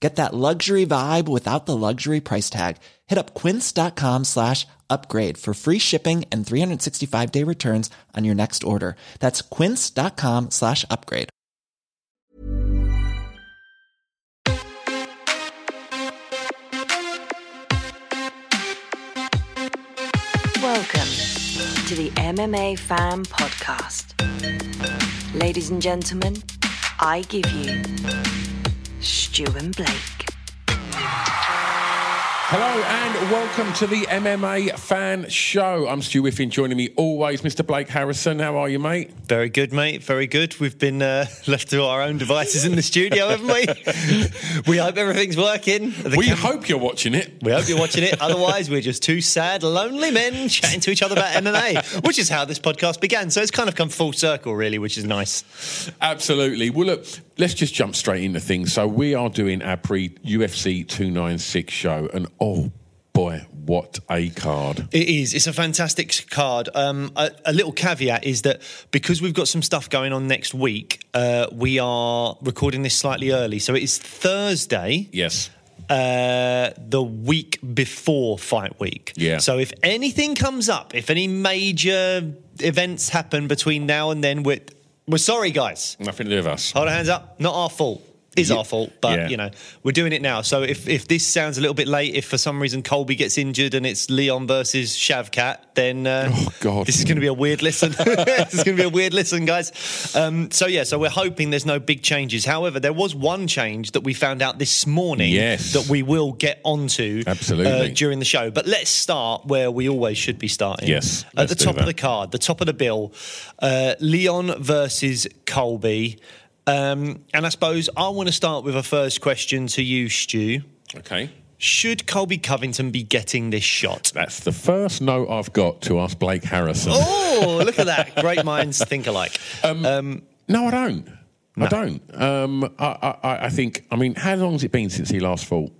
Get that luxury vibe without the luxury price tag. Hit up quince.com slash upgrade for free shipping and 365 day returns on your next order. That's quince.com slash upgrade. Welcome to the MMA Fan Podcast. Ladies and gentlemen, I give you Stu and Blake. Hello and welcome to the MMA Fan Show. I'm Stu Whiffin. Joining me always, Mr. Blake Harrison. How are you, mate? Very good, mate. Very good. We've been uh, left to our own devices in the studio, haven't we? we hope everything's working. The we cam- hope you're watching it. We hope you're watching it. Otherwise, we're just two sad, lonely men chatting to each other about MMA, which is how this podcast began. So it's kind of come full circle, really, which is nice. Absolutely. Well, look, let's just jump straight into things. So we are doing our pre UFC 296 show, and oh boy, what a card! It is. It's a fantastic card. Um, a, a little caveat is that because we've got some stuff going on next week, uh, we are recording this slightly early. So it is Thursday. Yes. uh, the week before fight week. Yeah. So if anything comes up, if any major events happen between now and then, we're, we're sorry, guys. Nothing to do with us. Hold our hands up. Not our fault. Is Yeah. our fault, but Yeah. you know we're doing it now. So if if this sounds a little bit late, if for some reason Colby gets injured and it's Leon versus Shavkat, then uh, Oh, God. this is going to be a weird listen. this is going to be a weird listen, guys. Um, so yeah, so we're hoping there's no big changes. However, there was one change that we found out this morning Yes. that we will get onto Absolutely. uh, during the show. But let's start where we always should be starting. Yes, at the top that. of the card, the top of the bill, uh, Leon versus Colby. Um, and I suppose I want to start with a first question to you, Stu. Okay. Should Colby Covington be getting this shot? That's the first note I've got to ask Blake Harrison. Oh, look at that. Great minds think alike. Um, No, I don't. I don't. Um, I, I, I think. I mean, how long has it been since he last fought?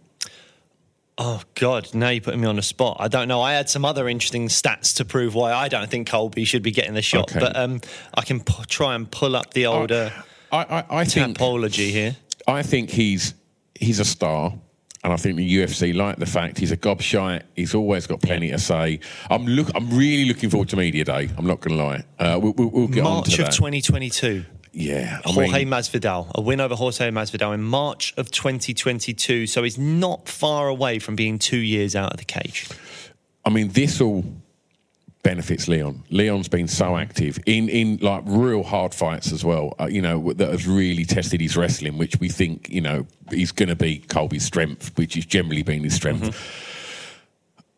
oh, God, now you're putting me on the spot. I don't know. I had some other interesting stats to prove why I don't think Colby should be getting the shot. Okay. But um, I can pu- try and pull up the older. uh, I, I, I think. here. I think he's he's a star. And I think the UFC like the fact he's a gobshite. He's always got plenty to say. I'm look. I'm really looking forward to media day. I'm not going to lie. Uh, we'll, we'll, we'll get on March to of that. 2022. yeah, I Jorge mean, Masvidal, a win over Jorge Masvidal in March of 2022. So he's not far away from being two years out of the cage. I mean, this all benefits Leon. Leon's been so active in in like real hard fights as well. Uh, you know that has really tested his wrestling, which we think you know he's going to be Colby's strength, which has generally been his strength.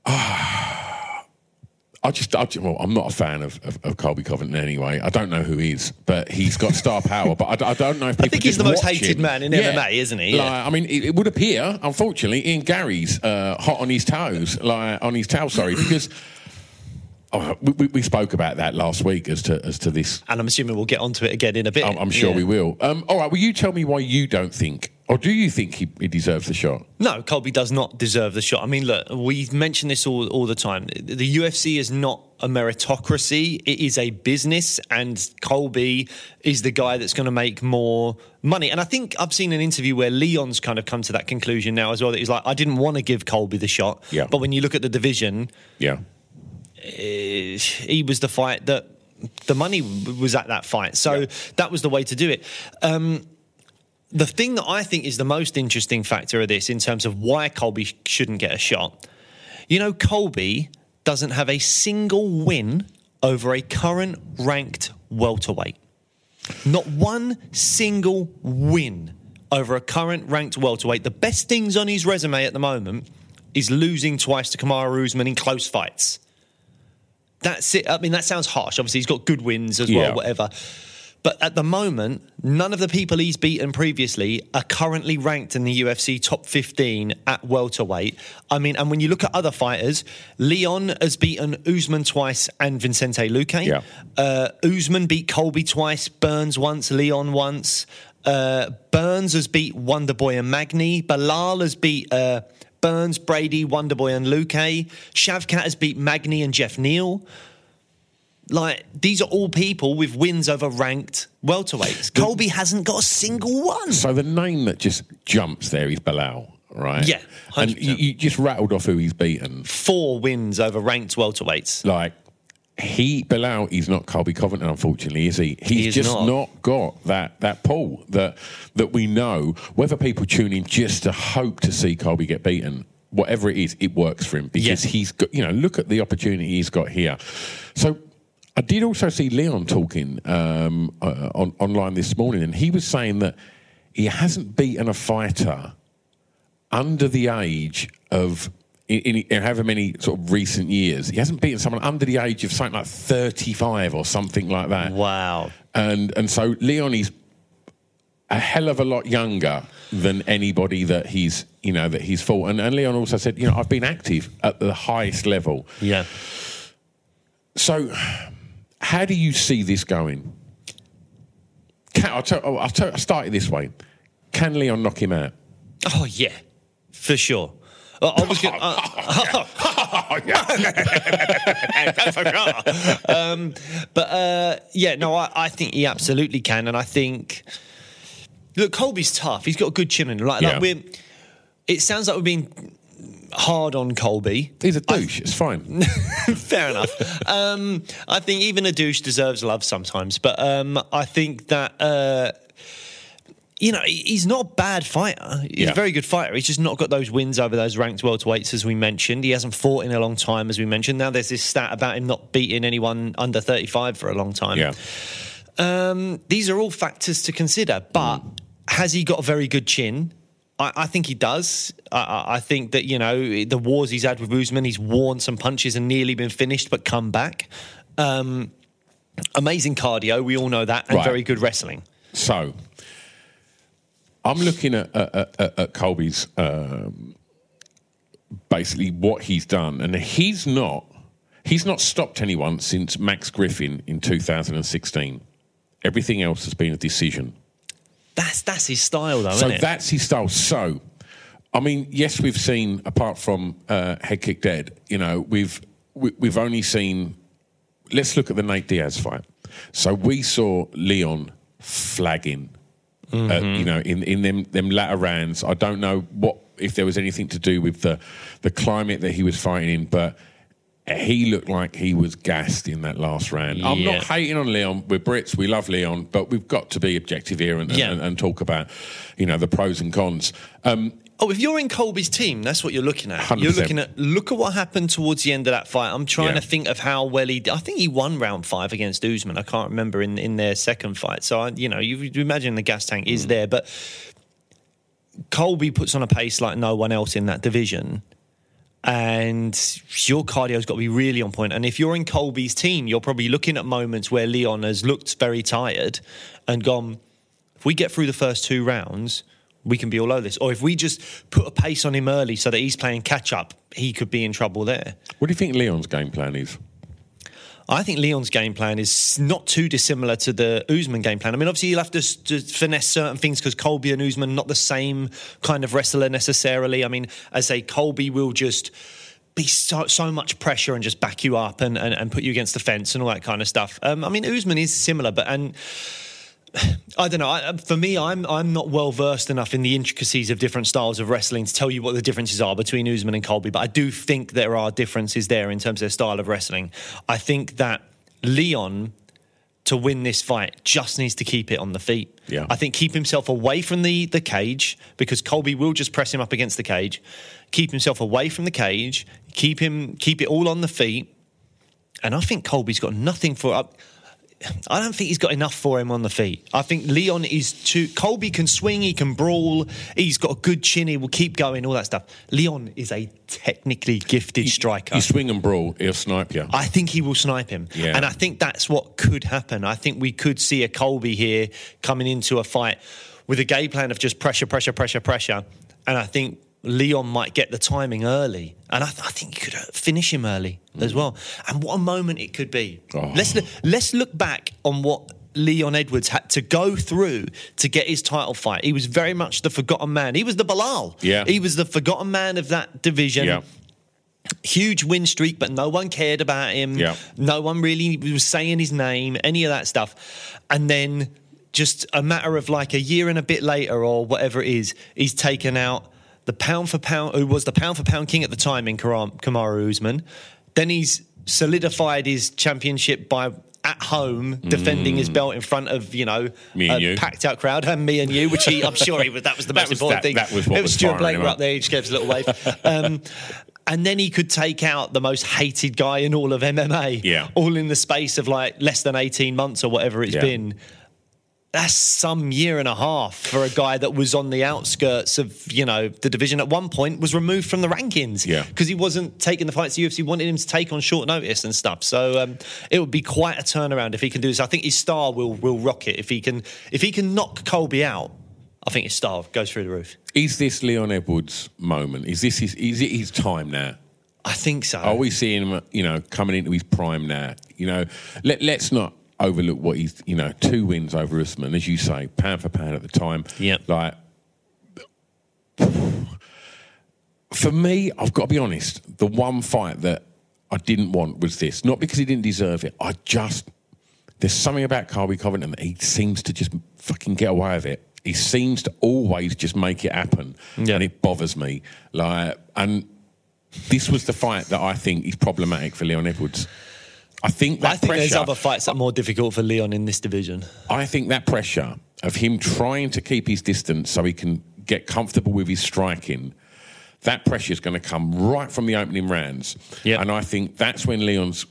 Ah, I just, I, well, I'm not a fan of, of, of Colby Covington anyway. I don't know who he is, but he's got star power. But I don't know if people think he's the most hated him. man in MMA, isn't he? Like, Yeah. I mean, it, it would appear, unfortunately, Ian Garry's uh, hot on his toes, like on his tail. Sorry, because oh, we, we- spoke about that last week as to as to this. And I'm assuming we'll get onto it again in a bit. I'm, I'm sure Yeah. we will. Um, all right, will you tell me why you don't think, or do you think he, he deserves the shot? No, Colby does not deserve the shot. I mean, look, we mention this all, all the time. The UFC is not a meritocracy, it is a business, and Colby is the guy that's going to make more money. And I think I've seen an interview where Leon's kind of come to that conclusion now as well that he's like, I didn't want to give Colby the shot. Yeah. But when you look at the division, Yeah, he was the fight that the money was at that fight. So that was the way to do it. Um, the thing that I think is the most interesting factor of this in terms of why Colby shouldn't get a shot, you know, Colby doesn't have a single win over a current ranked welterweight. Not one single win over a current ranked welterweight. The best things on his resume at the moment is losing twice to Kamaru Usman in close fights. That's it. I mean, that sounds harsh. Obviously, he's got good wins as Yeah. well, whatever. But at the moment, none of the people he's beaten previously are currently ranked in the UFC top 15 at welterweight. I mean, and when you look at other fighters, Leon has beaten Usman twice and Vicente Luque. Yeah. Uh, Usman beat Colby twice, Burns once, Leon once. Uh, Burns has beat Wonderboy and Magny. Bilal has beat uh, Burns, Brady, Wonderboy, and Luque. Shavkat has beat Magny and Geoff Neal. Like these are all people with wins over ranked welterweights. Colby hasn't got a single one. So the name that just jumps there is Bilal, right? Yeah, and 100%. you, you just rattled off who he's beaten. Four wins over ranked welterweights. Like he Bilal is not Colby Covington, unfortunately, is he? He's is just not. not. got that that pull that that we know. Whether people tune in just to hope to see Colby get beaten, whatever it is, it works for him because Yeah. he's got. You know, look at the opportunity he's got here. So. I did also see Leon talking um, uh, on, online this morning, and he was saying that he hasn't beaten a fighter under the age of in, in, in however many sort of recent years. He hasn't beaten someone under the age of something like thirty-five or something like that. Wow. And and so Leon is a hell of a lot younger than anybody that he's you know that he's fought. And, and Leon also said, you know, I've been active at the highest level. Yeah. So, how do you see this going? Can, I'll, tell, I'll, tell, I'll start it this way: Can Leon knock him out? Oh yeah, for sure. Uh, I was gonna, uh, um, but uh, yeah, no, I, I think he absolutely can, and I think look, Colby's tough. He's got a good chin in him. Like, Yeah. like we're. It sounds like we're being hard on Colby. He's a douche. it's fine. Fair enough. Um, I think even a douche deserves love sometimes, but um, I think that. Uh, you know, he's not a bad fighter. He's Yeah. a very good fighter. He's just not got those wins over those ranked welterweights, as we mentioned. He hasn't fought in a long time, as we mentioned. Now there's this stat about him not beating anyone under 35 for a long time. Yeah. Um, these are all factors to consider, but has he got a very good chin? I, I think he does. I- I, I think that you know the wars he's had with Usman, he's worn some punches and nearly been finished, but come back. Um, amazing cardio, we all know that, and Right. very good wrestling. So, I'm looking at at, at, at Colby's um, basically what he's done, and he's not he's not stopped anyone since Max Griffin in 2016. Everything else has been a decision. That's that's his style, though, So isn't it? that's his style. So, I mean, yes, we've seen apart from uh, Head Kick Dead, you know, we've we, we've only seen. Let's look at the Nate Diaz fight. So we saw Leon flagging, uh, you know, in in them them latter rounds. I don't know what if there was anything to do with the the climate that he was fighting in, but. He looked like he was gassed in that last round. I'm not hating on Leon. We're Brits. We love Leon, but we've got to be objective here and, Yeah. and, and talk about, you know, the pros and cons. Um, Oh, if you're in Colby's team, that's what you're looking at. 100%. You're looking at look at what happened towards the end of that fight. I'm trying Yeah. to think of how well he. did. I think he won round five against Usman. I can't remember in, in their second fight. So I, you know, you, you imagine the gas tank Mm. is there, but Colby puts on a pace like no one else in that division. And your cardio's got to be really on point. And if you're in Colby's team, you're probably looking at moments where Leon has looked very tired and gone, if we get through the first two rounds, we can be all over this. Or if we just put a pace on him early so that he's playing catch up, he could be in trouble there. what do you think Leon's game plan is? I think Leon's game plan is not too dissimilar to the Usman game plan. I mean, obviously, you'll have to, to finesse certain things because Colby and Usman not the same kind of wrestler necessarily. I mean, as I say, Colby will just be so, so much pressure and just back you up and, and, and put you against the fence and all that kind of stuff. Um, I mean, Usman is similar, but and I don't know. I, um, for me, I'm I'm not well versed enough in the intricacies of different styles of wrestling to tell you what the differences are between Usman and Colby. But I do think there are differences there in terms of their style of wrestling. I think that Leon to win this fight just needs to keep it on the feet. Yeah. I think keep himself away from the the cage because Colby will just press him up against the cage. Keep himself away from the cage. Keep him keep it all on the feet and I think Colby's got nothing for. I, I don't think he's got enough for him on the feet. I think Leon is too. Colby can swing, he can brawl, he's got a good chin, he will keep going, all that stuff. Leon is a technically gifted striker. You swing and brawl, he'll snipe you. I think he will snipe him. Yeah. And I think that's what could happen. I think we could see a Colby here coming into a fight with a game plan of just pressure, pressure, pressure, pressure. And I think Leon might get the timing early. And I, th- I think he could uh, finish him early as well. And what a moment it could be. Oh. Let's, let's look back on what Leon Edwards had to go through to get his title fight. He was very much the forgotten man. He was the Bilal. Yeah. He was the forgotten man of that division yeah. huge win streak, but no one cared about him. Yeah. No one really was saying his name, any of that stuff. And then just a matter of like a year and a bit later, or whatever it is, he's taken out the pound for pound, who was the pound for pound king at the time in Kamaru Usman. Then he's solidified his championship by at home defending his belt in front of you know Mm. A you. packed out crowd and me and you which he I'm sure he was that was the most was- important that- thing that was what it was was Stuart Blake right up. there he just gave us a little wave um, and then he could take out the most hated guy in all of MMA Yeah. all in the space of like less than 18 months or whatever it's Yeah. been that's some year and a half for a guy that was on the outskirts of you know the division at one point was removed from the rankings Yeah. because he wasn't taking the fights the UFC wanted him to take on short notice and stuff so um, it would be quite a turnaround if he can do this I think his star will will rocket if he can if he can knock Colby out I think his star goes through the roof Is this Leon Edwards' moment? Is this his, is it his time now? I think so Are we seeing him, you know, coming into his prime now? You know, let, let's not overlook what he's, you know, two wins over Usman, as you say, pound for pound at the time. Yep. Like, for me, I've got to be honest, the one fight that I didn't want was this. Not because he didn't deserve it. I just, there's something about Colby Covington that he seems to just fucking get away with it. He seems to always just make it happen. Yeah. And it bothers me. Like, and this was the fight that I think is problematic for Leon Edwards. I think that I think pressure, there's other fights that are more difficult for Leon in this division I think that pressure of him trying to keep his distance so he can get comfortable with his striking, that pressure is going to come right from the opening rounds. Yep. And I think that's when Leon's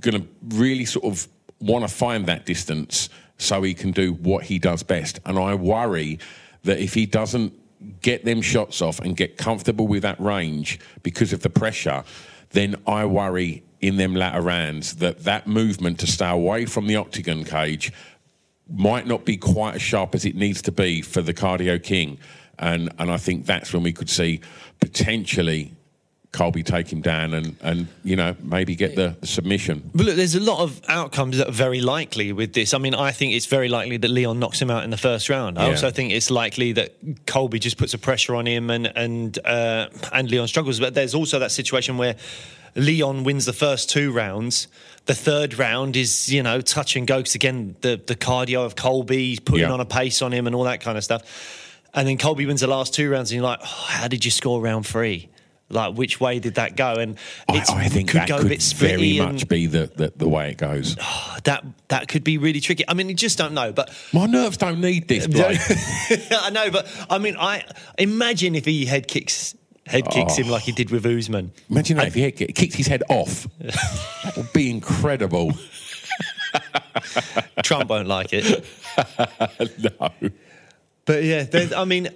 going to really sort of want to find that distance so he can do what he does best. And I worry that if he doesn't get them shots off and get comfortable with that range because of the pressure, then I worry in them latter rounds that that movement to stay away from the octagon cage might not be quite as sharp as it needs to be for the cardio king. And and I think that's when we could see potentially Colby take him down and, and you know, maybe get the, the submission. But look, there's a lot of outcomes that are very likely with this. I mean, I think it's very likely that Leon knocks him out in the first round. I Yeah. also think it's likely that Colby just puts a pressure on him and and uh, and Leon struggles. But there's also that situation where Leon wins the first two rounds. The third round is, you know, touch and go because again, the the cardio of Colby, putting Yeah. on a pace on him and all that kind of stuff. And then Colby wins the last two rounds, and you're like, oh, how did you score round three? Like, which way did that go? And I, it's, I think could that go a could bit very and- much be the, the, the way it goes. Oh, that that could be really tricky. I mean, you just don't know. But My nerves don't need this, Blake. I know. But I mean, I imagine if he head kicks head kicks him like he did with Usman. Imagine that if he had, kicked his head off. that would be incredible. Trump won't like it. no. But yeah, I mean,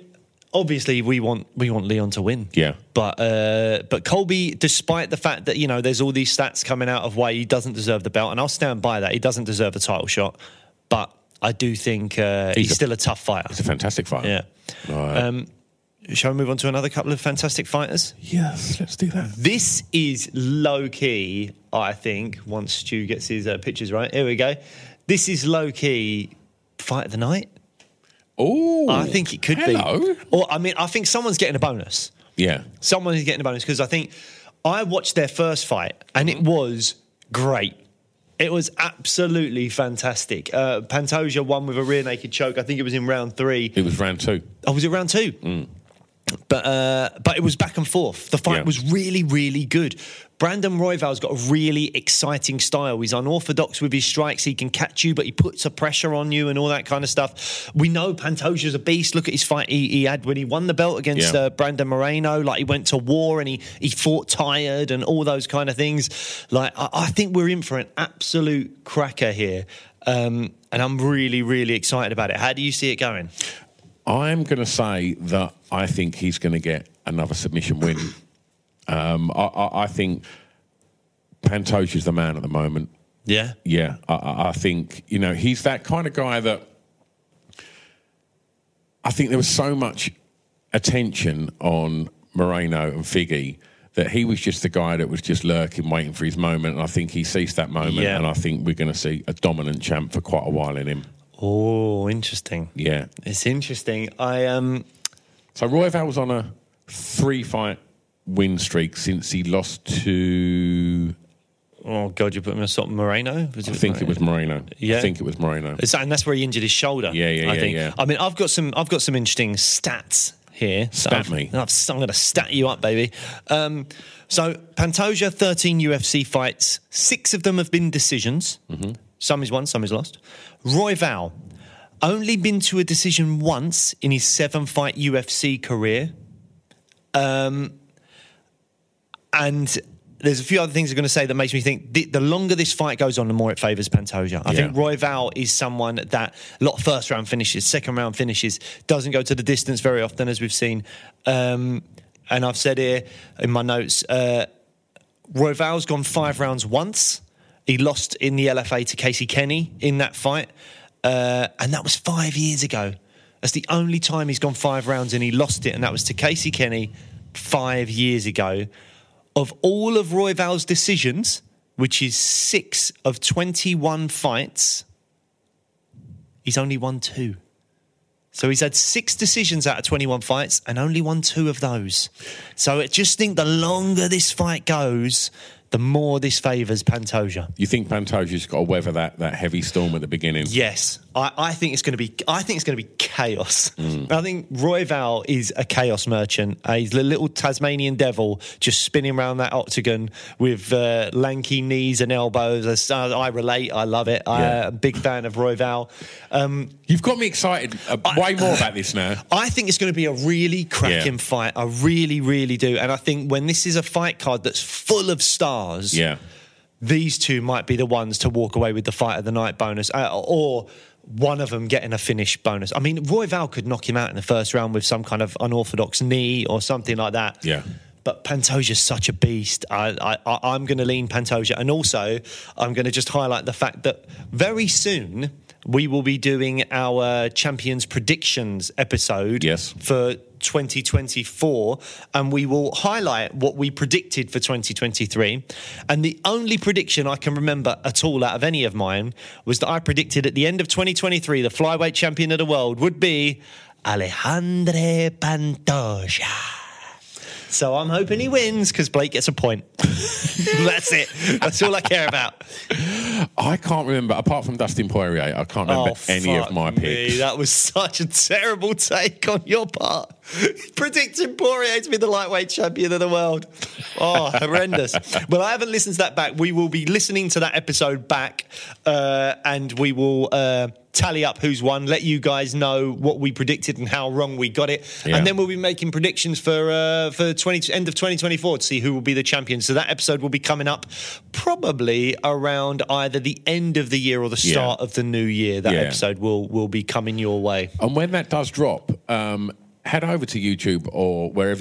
obviously we want we want Leon to win. Yeah. But uh, but Colby, despite the fact that you know there's all these stats coming out of why he doesn't deserve the belt, and I'll stand by that. He doesn't deserve a title shot. But I do think uh, he's, a- still a tough fighter. It's a fantastic fight. Yeah. Right. Um, shall we move on to another couple of fantastic fighters? yes, let's do that. This is low key, I think, once Stu gets his uh, pictures right. Here we go. This is low key fight of the night. Oh, I think it could hello. be. Or, I mean, I think someone's getting a bonus. Yeah. Someone is getting a bonus because I think I watched their first fight and it was great. It was absolutely fantastic. Uh, Pantoja won with a rear naked choke. I think it was in round three. It was round two. Oh, was it round two? But uh, but it was back and forth. The fight Yeah. was really, really good. Brandon Royval's got a really exciting style. He's unorthodox with his strikes. He can catch you, but he puts a pressure on you and all that kind of stuff. We know Pantoja's a beast. Look at his fight he, he had when he won the belt against Yeah. uh, Brandon Moreno. Like he went to war and he he fought tired and all those kind of things. Like I, I think we're in for an absolute cracker here. Um, and I'm really, really excited about it. How do you see it going? I'm going to say that I think he's going to get another submission win. Um, I, I, I think Pantoja's the man at the moment. Yeah. Yeah, I- I, I think you know he's that kind of guy that I think there was so much attention on Moreno and Figgy that he was just the guy that was just lurking, waiting for his moment. And I think he seized that moment, Yeah. and I think we're going to see a dominant champ for quite a while in him. Oh, interesting. Yeah. It's interesting. I um So Royval was on a three-fight win streak since he lost to. oh god, you put me on something Moreno. Was I think it was Moreno. Yeah. I think it was Moreno. And that's where he injured his shoulder. Yeah, yeah, I yeah, think. yeah. I mean, I've got some. I've got some interesting stats here. Stat I've- me. I've, I'm going to stat you up, baby. Um, so Pantoja, 13 UFC fights. Six of them have been decisions. Mm-hmm. Some is won, some is lost. Royval, only been to a decision once in his seven-fight UFC career. Um, and there's a few other things I'm going to say that makes me think the, the longer this fight goes on, the more it favours Pantoja. I Yeah. think Royval is someone that a lot of first round finishes, second round finishes, doesn't go to the distance very often, as we've seen. Um, and I've said here in my notes, uh, Royval's gone five rounds once. He lost in the LFA to Casey Kenney in that fight, uh, and that was five years ago. That's the only time he's gone five rounds and he lost it, and that was to Casey Kenney five years ago. Of all of Royval's decisions, which is six of 21 fights, he's only won two. So he's had six decisions out of 21 fights and only won two of those. So I just think the longer this fight goes, the more this favours Pantoja. You think Pantoja's got to weather that, that heavy storm at the beginning? Yes, I, I think it's going to be. I think it's going to be chaos. I think Royval is a chaos merchant. Uh, he's the little Tasmanian devil just spinning around that octagon with uh, lanky knees and elbows. Uh, I relate. I love it. I'm Yeah. a big fan of Royval. Um, You've got me excited uh, way more about this now. I think it's going to be a really cracking Yeah. fight. I really, really do. And I think when this is a fight card that's full of stars, Yeah. these two might be the ones to walk away with the fight of the night bonus, uh, or one of them getting a finish bonus. I mean, Royval could knock him out in the first round with some kind of unorthodox knee or something like that. Yeah. But Pantoja's such a beast. I, I, I- I'm going to lean Pantoja. And also, I'm going to just highlight the fact that very soon we will be doing our Champions Predictions episode Yes. for 2024 and we will highlight what we predicted for 2023 and the only prediction I can remember at all out of any of mine was that I predicted at the end of 2023 the flyweight champion of the world would be Alejandro Pantoja so I'm hoping he wins because Blake gets a point. That's it. That's all I care about. I can't remember, apart from Dustin Poirier, I can't remember any of my me. picks. That was such a terrible take on your part. Predicting Poirier to be the lightweight champion of the world. Oh, horrendous. well, I haven't listened to that back. We will be listening to that episode back uh, and we will. Uh, Tally up who's won, let you guys know what we predicted and how wrong we got it, Yeah. and then we'll be making predictions for uh, for 20, end of 2024 to see who will be the champion. So that episode will be coming up probably around either the end of the year or the Yeah. start of the new year. That Yeah. episode will will be coming your way. And when that does drop, um, head over to YouTube or wherever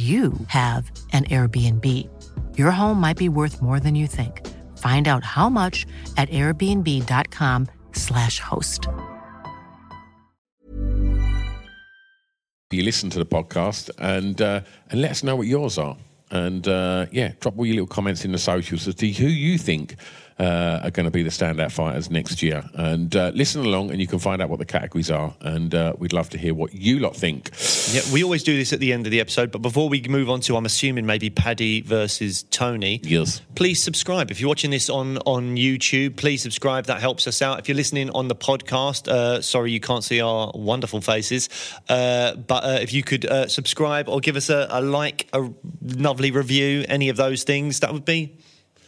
you have an Airbnb. Your home might be worth more than you think. Find out how much at airbnb.com/slash host. You listen to the podcast and uh, and let us know what yours are. And uh, yeah, drop all your little comments in the socials as to who you think uh, are going to be the standout fighters next year. And uh, listen along, and you can find out what the categories are. And uh, we'd love to hear what you lot think. Yeah, we always do this at the end of the episode, but before we move on to, I'm assuming maybe Paddy versus Tony. Yes. Please subscribe if you're watching this on on YouTube. Please subscribe; that helps us out. If you're listening on the podcast, uh, sorry you can't see our wonderful faces, uh, but uh, if you could subscribe or give us a, a like, a lovely review, any of those things, that would be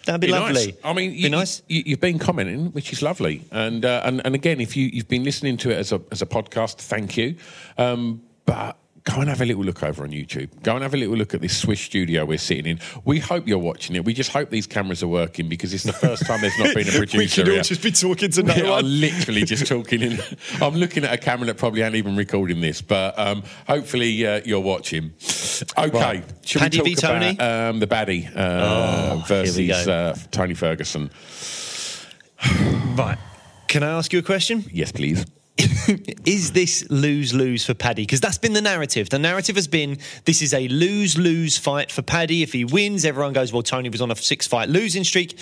That'd be, be lovely. Nice. I mean, be you, nice. You, have been commenting, which is lovely, and uh, and and again, if you you've been listening to it as a as a podcast, thank you. Um, but go and have a little look over on YouTube. Go and have a little look at this Swiss studio we're sitting in. We hope you're watching it. We just hope these cameras are working because it's the first time there's not been a producer. we could all just be talking to no we one. are literally just talking. In, I'm looking at a camera that probably ain't even recording this, but um, hopefully uh, you're watching. Okay, right. should Paddy we talk v Tony? about um, the baddie uh, Oh, versus here we go. uh, Tony Ferguson? Right. Can I ask you a question? Yes, please. is this lose lose for Paddy? Because that's been the narrative. The narrative has been this is a lose lose fight for Paddy. If he wins, everyone goes, well, Tony was on a six fight losing streak.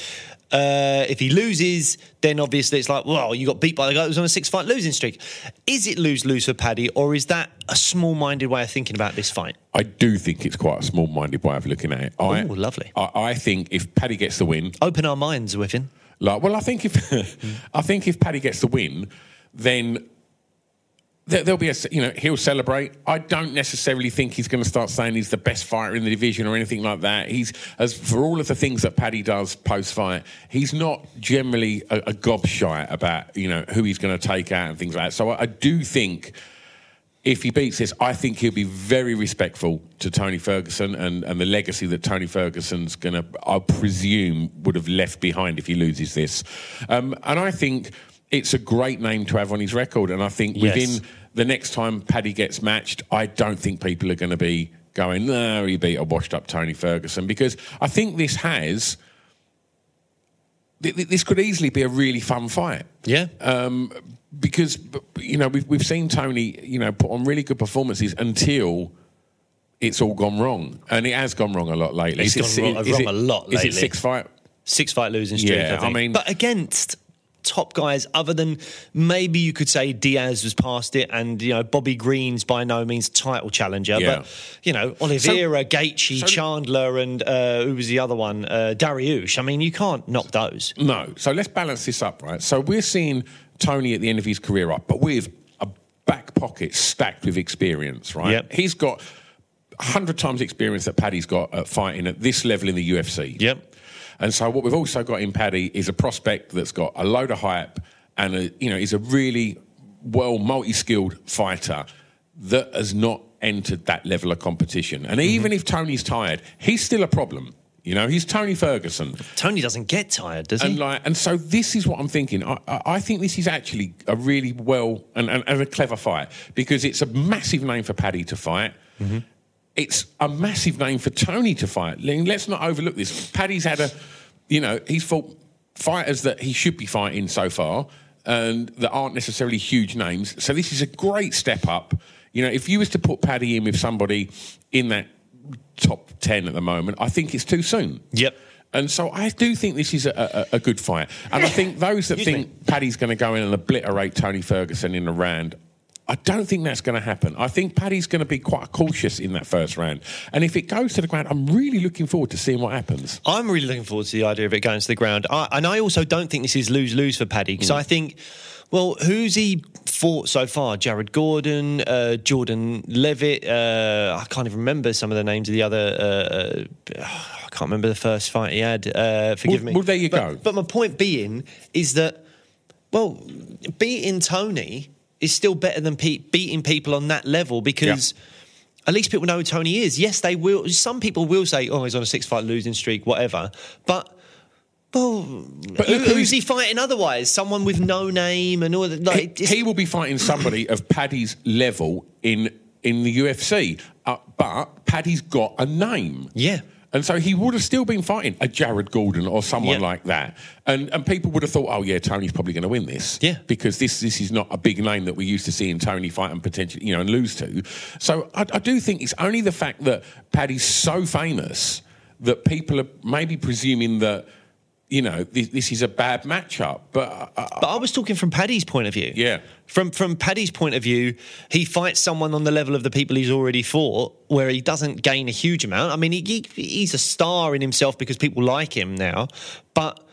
Uh, if he loses, then obviously it's like, well, you got beat by the guy that was on a six fight losing streak. Is it lose lose for Paddy, or is that a small minded way of thinking about this fight? I do think it's quite a small minded way of looking at it. Oh, lovely. I, I think if Paddy gets the win, Open our minds him. Like, well, I think if I think if Paddy gets the win, then there, there'll be a you know he'll celebrate. I don't necessarily think he's going to start saying he's the best fighter in the division or anything like that. He's as for all of the things that Paddy does post fight, he's not generally a, a gobshite about you know who he's going to take out and things like that. So I, I do think if he beats this, I think he'll be very respectful to Tony Ferguson and, and the legacy that Tony Ferguson's going to, I presume, would have left behind if he loses this. Um, and I think it's a great name to have on his record. And I think Yes. within the next time Paddy gets matched, I don't think people are going to be going, no, he beat a washed up Tony Ferguson. Because I think this has. th- th- This could easily be a really fun fight Yeah. um, because you know we've we've seen Tony you know put on really good performances until it's all gone wrong, and it has gone wrong a lot lately. It's Is gone it- wrong- is wrong it- a lot lately. Is it six fight? six fight losing streak. Yeah, I. I mean- but against top guys, other than maybe you could say Diaz was past it, and you know Bobby Green's by no means title challenger, Yeah. but you know Oliveira, Gaethje, so- Chandler, and uh, who was the other one? Uh, Dariush. I mean, you can't knock those. No. So let's balance this up, right? So we're seeing Tony at the end of his career up, but with a back pocket stacked with experience, right? Yep. He's got hundred times experience that Paddy's got at fighting at this level in the UFC. Yep. And so what we've also got in Paddy is a prospect that's got a load of hype and a, you know is a really well multi-skilled fighter that has not entered that level of competition. And mm-hmm. even if Tony's tired, he's still a problem. You know, he's Tony Ferguson. Tony doesn't get tired, does And he? like, and so this is what I'm thinking. I, I, I think this is actually a really well and, and, and a clever fight because it's a massive name for Paddy to fight. Mm-hmm. It's a massive name for Tony to fight. Let's not overlook this. Paddy's had a, you know, he's fought fighters that he should be fighting so far, and that aren't necessarily huge names. So this is a great step up. You know, if you was to put Paddy in with somebody in that top ten at the moment, I think it's too soon. Yep. And so I do think this is a, a, a good fight. And I think those that Excuse think Paddy's going to go in and obliterate Tony Ferguson in a round, I don't think that's going to happen. I think Paddy's going to be quite cautious in that first round. And if it goes to the ground, I'm really looking forward to seeing what happens. I'm really looking forward to the idea of it going to the ground. I, and I also don't think this is lose lose for Paddy because Mm. I think, well, who's he fought so far? Jared Gordon, uh, Jordan Leavitt. Uh, I can't even remember some of the names of the other. Uh, uh, I can't remember the first fight he had. Uh, forgive Well- me. well, there you But- go. But my point being is that, well, beating Tony is still better than pe- beating people on that level because. At least people know who Tony is. Yes, they will. Some people will say, "Oh, he's on a six-fight losing streak, whatever." But well, But who, who's he fighting otherwise? Someone with no name and all that. Like, he, he will be fighting somebody of Paddy's level in in the UFC, uh, but Paddy's got a name. Yeah. And so he would have still been fighting a Jared Gordon or someone Yeah. like that. And and people would have thought, oh yeah, Tony's probably going to win this. Yeah. Because this this is not a big name that we used to see in Tony fight and potentially, you know, and lose to. So I, I do think it's only the fact that Paddy's so famous that people are maybe presuming that, you know, this, this is a bad matchup. But uh, but I was talking from Paddy's point of view. Yeah. From from Paddy's point of view, he fights someone on the level of the people he's already fought, where he doesn't gain a huge amount. I mean, he, he, he's a star in himself because people like him now, but.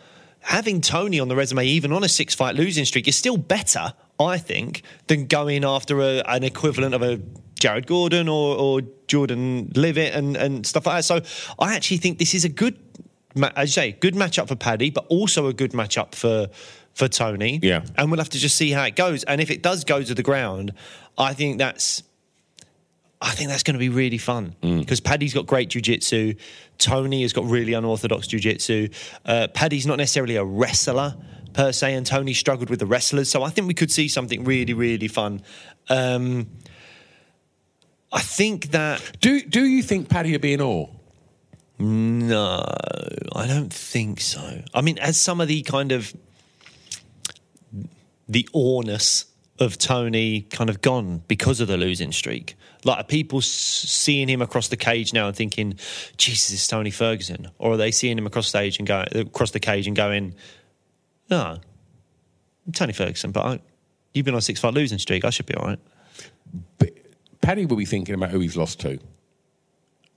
Having Tony on the resume, even on a six-fight losing streak, is still better, I think, than going after a, an equivalent of a Jared Gordon or, or Jordan Leavitt and, and stuff like that. So I actually think this is a good, as you say, good matchup for Paddy, but also a good matchup for for Tony. Yeah. and we'll have to just see how it goes. And if it does go to the ground, I think that's. I think that's going to be really fun because Paddy's got great jiu-jitsu. Tony has got really unorthodox jiu-jitsu. Uh, Paddy's not necessarily a wrestler per se, and Tony struggled with the wrestlers. So I think we could see something really, really fun. Um, I think that do do you think Paddy will be in awe? No, I don't think so. I mean, as some of the kind of the awness of Tony kind of gone because of the losing streak. Like, people seeing him across the cage now and thinking, "Jesus, it's Tony Ferguson," or are they seeing him across stage and go across the cage and going, "No, Tony Ferguson, but I, you've been on a six-fight losing streak. I should be all right." But Paddy will be thinking about who he's lost to.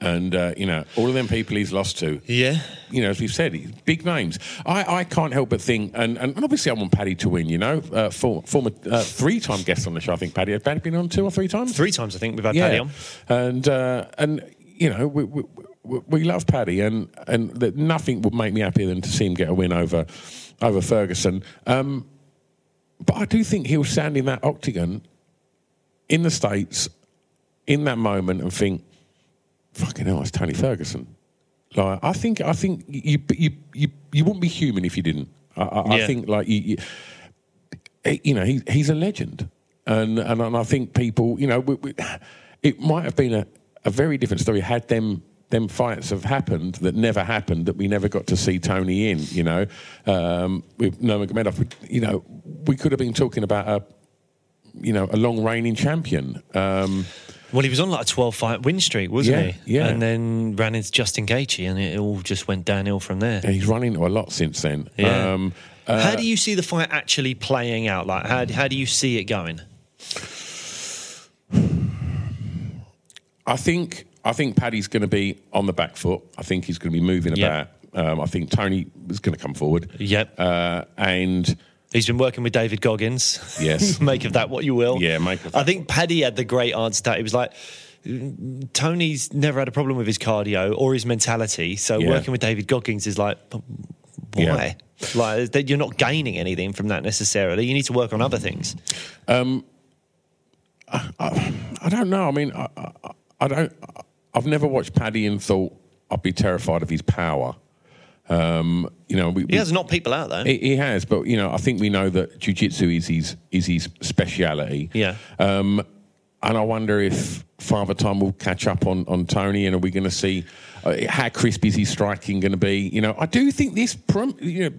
And, uh, you know, all of them people he's lost to. Yeah. You know, as we've said, big names. I, I can't help but think, and, and obviously I want Paddy to win, you know. Uh, for, former uh, three time guest on the show, I think Paddy. Had Paddy been on two or three times? Three times, I think we've had Paddy on. And, uh, and you know, we, we, we, we love Paddy, and, and that nothing would make me happier than to see him get a win over, over Ferguson. Um, but I do think he'll stand in that octagon in the States in that moment and think, fucking hell, it's Tony Ferguson. Like, I think, I think you, you, you, you wouldn't be human if you didn't. I, I, I think, like, you, you, eh, you know, he, he's a legend. And, and, and I think people, you know, we, we, it might have been a, a very different story had them them fights have happened that never happened that we never got to see Tony in. You know, um, with Nurmagomedov, you know, we could have been talking about a you know a long reigning champion. Um, Well, he was on like a 12 fight win streak, wasn't Yeah, he? yeah. And then ran into Justin Gaethje, and it all just went downhill from there. and he's run into a lot since then. Yeah. Um, uh, how do you see the fight actually playing out? Like, how, how do you see it going? I think I think Paddy's going to be on the back foot. I think he's going to be moving Yeah. about. Um, I think Tony is going to come forward. Yep. Uh, and He's been working with David Goggins. Yes. make of that what you will. Yeah, make of I think Paddy had the great answer to that. He was like, Tony's never had a problem with his cardio or his mentality. So Yeah. working with David Goggins is like, "But why? Like that you're not gaining anything from that necessarily. You need to work on other things. Um, I don't know. I mean, I, I, I don't. I've never watched Paddy and thought I'd be terrified of his power. Um, you know, we, He has knocked people out though. He, he has, but you know, I think we know that jiu-jitsu is his is his speciality. Yeah. Um, and I wonder if Father Time will catch up on, on Tony, and are we going to see uh, how crisp is his striking going to be? You know, I do think this prom- you know,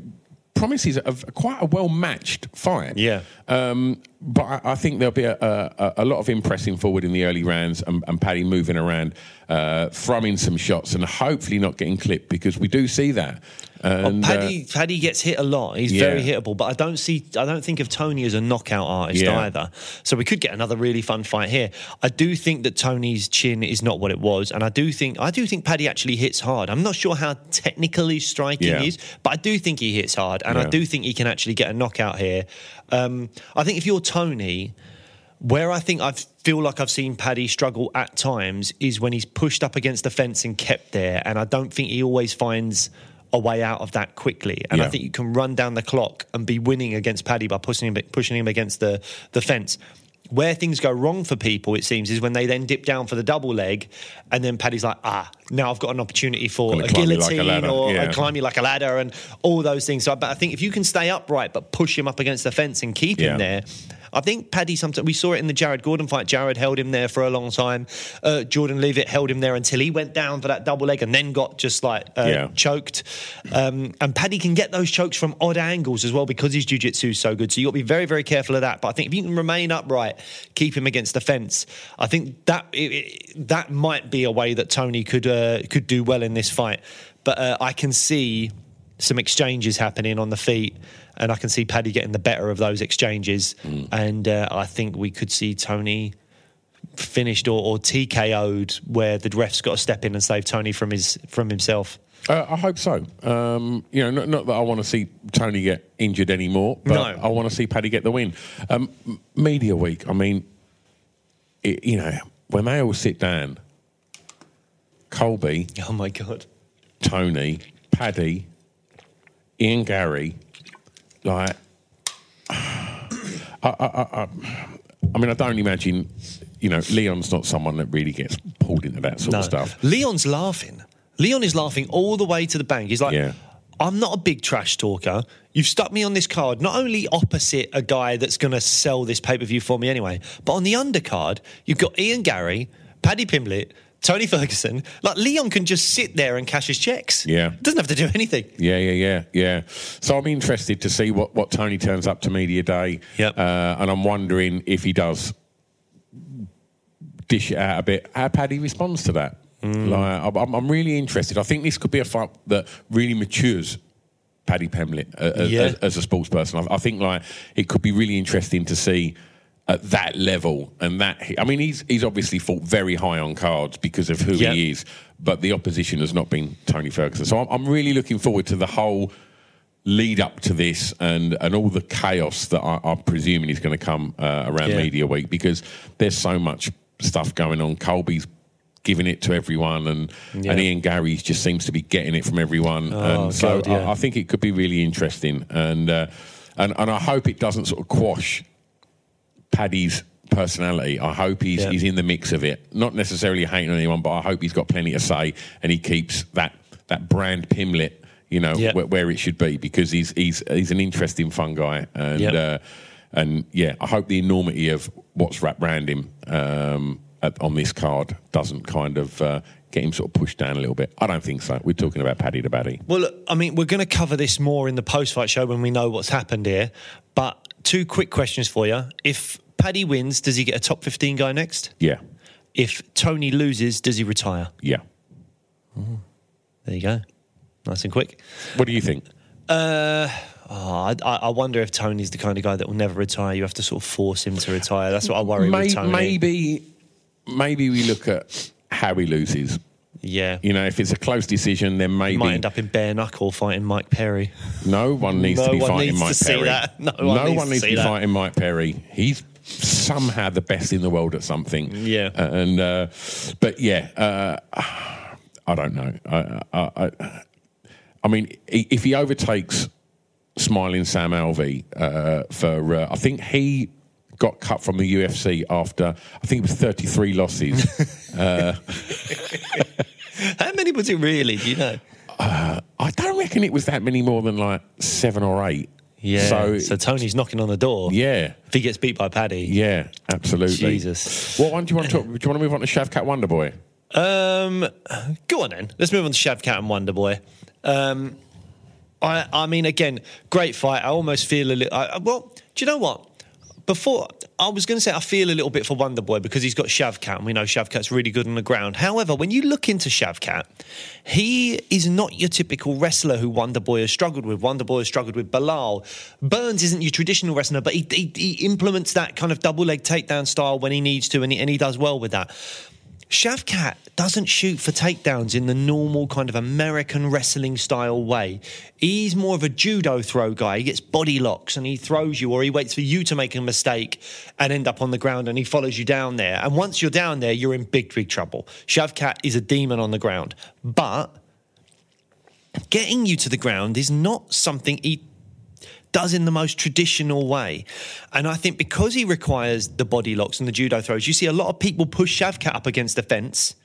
promises a, a quite a well matched fight. Yeah. Um, but I, think there'll be a, a, a lot of impressing forward in the early rounds and, and Paddy moving around, uh, throwing some shots and hopefully not getting clipped because we do see that. And, oh, Paddy, uh, Paddy gets hit a lot. He's yeah. very hittable, but I don't see. I don't think of Tony as a knockout artist yeah. either. So we could get another really fun fight here. I do think that Tony's chin is not what it was, and I do think I do think Paddy actually hits hard. I'm not sure how technically striking yeah. is, but I do think he hits hard, and I do think he can actually get a knockout here. Um, I think if you're Tony. Where I think I feel like I've seen Paddy struggle at times is when he's pushed up against the fence and kept there, and I don't think he always finds a way out of that quickly. And yeah. I think you can run down the clock and be winning against Paddy by pushing him, pushing him against the, the fence. Where things go wrong for people, it seems, is when they then dip down for the double leg, and then Paddy's like, ah, now I've got an opportunity for a guillotine like a or yeah. climb you like a ladder and all those things. So, but I think if you can stay upright but push him up against the fence and keep yeah. him there, I think Paddy sometimes we saw it in the Jared Gordon fight. Jared held him there for a long time. Uh, Jordan Leavitt held him there until he went down for that double leg and then got just like uh, yeah. choked. Um, and Paddy can get those chokes from odd angles as well because his jiu-jitsu is so good. So you've got to be very very careful of that. But I think if you can remain upright, keep him against the fence. I think that it, it, that might be a way that Tony could uh, could do well in this fight. But uh, I can see some exchanges happening on the feet and I can see Paddy getting the better of those exchanges. Mm. And uh, I think we could see Tony finished or, or TKO'd where the ref's got to step in and save Tony from his from himself. Uh, I hope so. Um, you know, not, not, that I want to see Tony get injured anymore, but no. I want to see Paddy get the win. Um, media week. I mean, it, you know, when they all sit down, Colby. Oh my god. Tony, Paddy, Ian Garry, like, I, I, I, I mean, I don't imagine, you know, Leon's not someone that really gets pulled into that sort no. of stuff. Leon's laughing. Leon is laughing all the way to the bank. He's like, yeah. I'm not a big trash talker. You've stuck me on this card, not only opposite a guy that's going to sell this pay per view for me anyway, but on the undercard, you've got Ian Garry, Paddy Pimblett, Tony Ferguson, like Leon can just sit there and cash his checks. Yeah. Doesn't have to do anything. Yeah, yeah, yeah, yeah. So I'm interested to see what, what Tony turns up to media day. Yep. Uh, and I'm wondering if he does dish it out a bit, how Paddy responds to that. Mm. Like, I'm, I'm really interested. I think this could be a fight that really matures Paddy Pimblett uh, yeah. as, as, a sports person. I, I think like it could be really interesting to see at that level and that I mean he's he's obviously fought very high on cards because of who yep. he is but the opposition has not been Tony Ferguson so I'm, I'm, really looking forward to the whole lead up to this and and all the chaos that I, am presuming is going to come uh, around yeah. media week because there's so much stuff going on Colby's giving it to everyone and yeah. and Ian Garry just seems to be getting it from everyone oh, and so God, yeah. I, I, think it could be really interesting and uh, and and I hope it doesn't sort of quash Paddy's personality. I hope he's he's in the mix of it. Not necessarily hating anyone, but I hope he's got plenty to say and he keeps that that brand Pimblett, you know, where, where, it should be because he's he's he's an interesting, fun guy and. Uh, and yeah, I hope the enormity of what's wrapped around him um, at, on this card doesn't kind of uh, get him sort of pushed down a little bit. I don't think so. We're talking about Paddy to Paddy. Well, look, I mean, we're going to cover this more in the post-fight show when we know what's happened here. But two quick questions for you. If Paddy wins, does he get a top 15 guy next? Yeah. If Tony loses, does he retire? Yeah. Mm. There you go. Nice and quick. What do you think? Uh, oh, I, I, wonder if Tony's the kind of guy that will never retire. You have to sort of force him to retire. That's what I worry May, with Tony. Maybe, maybe we look at how he loses. Yeah. You know, if it's a close decision, then maybe. Might end up in bare knuckle fighting Mike Perry. No one needs no to be fighting Mike Perry. No one no needs, one needs to, to be that. fighting Mike Perry. He's somehow the best in the world at something. Yeah. Uh, and, uh, but yeah, uh, I don't know. I, I, I, I, mean, if he overtakes Smiling Sam Alvey uh, for, uh, I think he got cut from the UFC after I think it was 33 losses. uh, How many was it really? Do you know? Uh, I don't reckon it was that many more than like seven or eight. Yeah. So, so Tony's knocking on the door. Yeah. If he gets beat by Paddy. Yeah, absolutely. Jesus. What one do you want to talk? Do you want to move on to Shavkat Wonderboy? Um, go on then. Let's move on to Shavkat and Wonderboy. Um, I, I mean, again, great fight. I almost feel a little. I, well, do you know what? before I was going to say I feel a little bit for Wonderboy because he's got Shavkat, and we know Shavkat's really good on the ground. However, when you look into Shavkat, he is not your typical wrestler who Wonderboy has struggled with. Wonderboy has struggled with Bilal. Burns isn't your traditional wrestler, but he, he, he implements that kind of double leg takedown style when he needs to, and he, and he does well with that. Shavkat doesn't shoot for takedowns in the normal kind of American wrestling style way. He's more of a judo throw guy. He gets body locks and he throws you, or he waits for you to make a mistake and end up on the ground and he follows you down there. And once you're down there, you're in big, big trouble. Shavkat is a demon on the ground. But getting you to the ground is not something he does in the most traditional way. And I think because he requires the body locks and the judo throws, you see a lot of people push Shavkat up against the fence.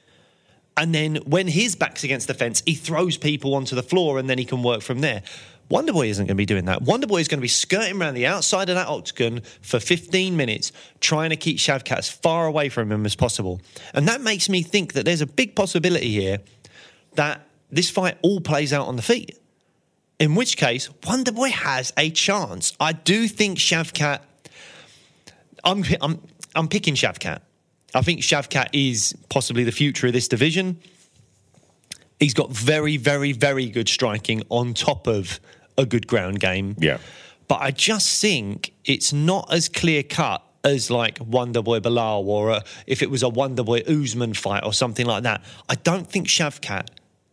And then when his back's against the fence, he throws people onto the floor and then he can work from there. Wonderboy isn't going to be doing that. Wonderboy is going to be skirting around the outside of that octagon for 15 minutes, trying to keep Shavkat as far away from him as possible. And that makes me think that there's a big possibility here that this fight all plays out on the feet. In which case, Wonderboy has a chance. I do think Shavkat. I'm I'm I'm picking Shavkat. I think Shavkat is possibly the future of this division. He's got very, very, very good striking on top of a good ground game. Yeah. But I just think it's not as clear cut as like Wonderboy Bilal or a, if it was a Wonderboy Usman fight or something like that. I don't think Shavkat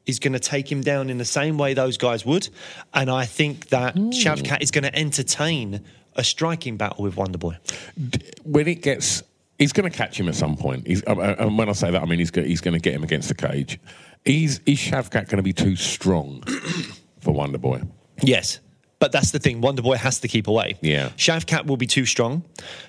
is going to take him down in the same way those guys would. And I think that Shavkat is going to entertain a striking battle with Wonderboy. when it gets, he's going to catch him at some point. He's, uh, uh, and when I say that, I mean he's go, he's going to get him against the cage. Is is Shavkat going to be too strong for Wonderboy? Yes. But that's the thing. Wonderboy has to keep away. Yeah. Shavkat will be too strong.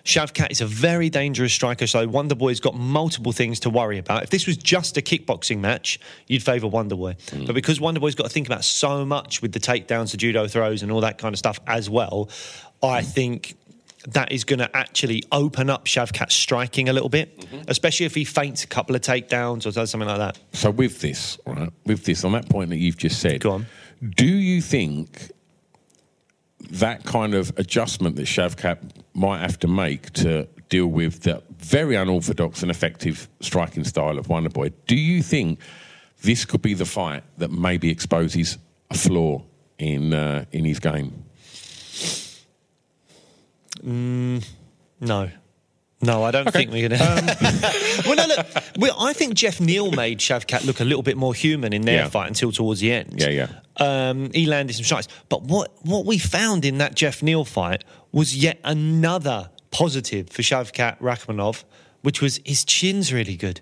Shavkat is a very dangerous striker, so Wonderboy's got multiple things to worry about. If this was just a kickboxing match, you'd favour Wonderboy. Mm. But because Wonderboy's got to think about so much with the takedowns, the judo throws, and all that kind of stuff as well, I think that is going to actually open up Shavkat's striking a little bit, Mm-hmm. especially if he feints a couple of takedowns or does something like that. So with this, right, with this, on that point that you've just said, Go on. do you think that kind of adjustment that Shavkat might have to make to deal with the very unorthodox and effective striking style of Wonderboy, do you think this could be the fight that maybe exposes a flaw in uh, in his game? No. No, I don't think we're going to. well, no, look, well, I think Geoff Neal made Shavkat look a little bit more human in their Yeah. fight until towards the end. Yeah, yeah. Um, he landed some strikes. But what, what we found in that Geoff Neal fight was yet another positive for Shavkat Rakhmonov, which was his chin's really good.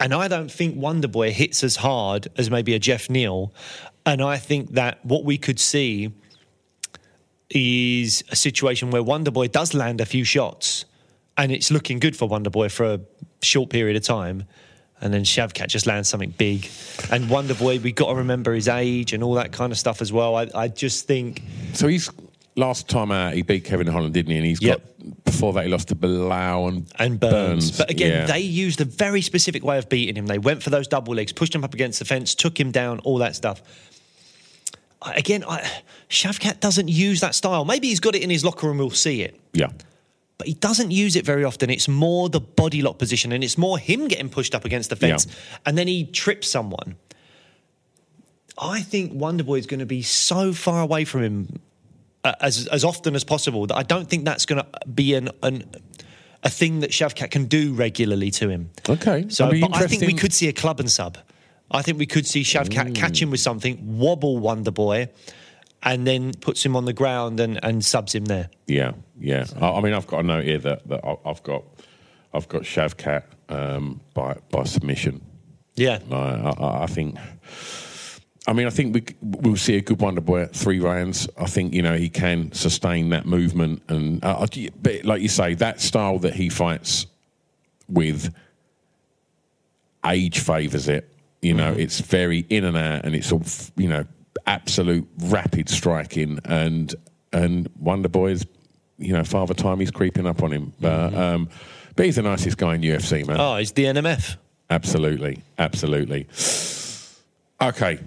And I don't think Wonderboy hits as hard as maybe a Geoff Neal. And I think that what we could see is a situation where Wonderboy does land a few shots and it's looking good for Wonderboy for a short period of time. And then Shavkat just lands something big. And Wonderboy, we've got to remember his age and all that kind of stuff as well. I, I just think, So he's last time out he beat Kevin Holland, didn't he? And he's Yep. got before that he lost to Bilal and and Burns. But again, Yeah. they used a very specific way of beating him. They went for those double legs, pushed him up against the fence, took him down, all that stuff. Again, I, Shavkat doesn't use that style. Maybe he's got it in his locker room, we'll see it. yeah. But he doesn't use it very often. It's more the body lock position, and it's more him getting pushed up against the fence, Yeah. and then he trips someone. I think Wonderboy is going to be so far away from him uh, as as often as possible that I don't think that's going to be an, an a thing that Shavkat can do regularly to him. Okay. So, but I think we could see a club and sub. I think we could see Shavkat catch him with something, wobble Wonderboy, and then puts him on the ground and, and subs him there. Yeah, yeah. I, I mean, I've got a note here that, that I've got, I've got Shavkat um, by by submission. Yeah. I, I, I think. I mean, I think we, we'll see a good Wonder Boy at three rounds. I think you know he can sustain that movement, and uh, but like you say, that style that he fights with, age favours it. You know, it's very in and out, and it's all you know, absolute rapid striking, and and Wonder Boy's, you know, father time he's creeping up on him, but um, but he's the nicest guy in UFC, man. Oh, he's the NMF. Absolutely, absolutely. Okay,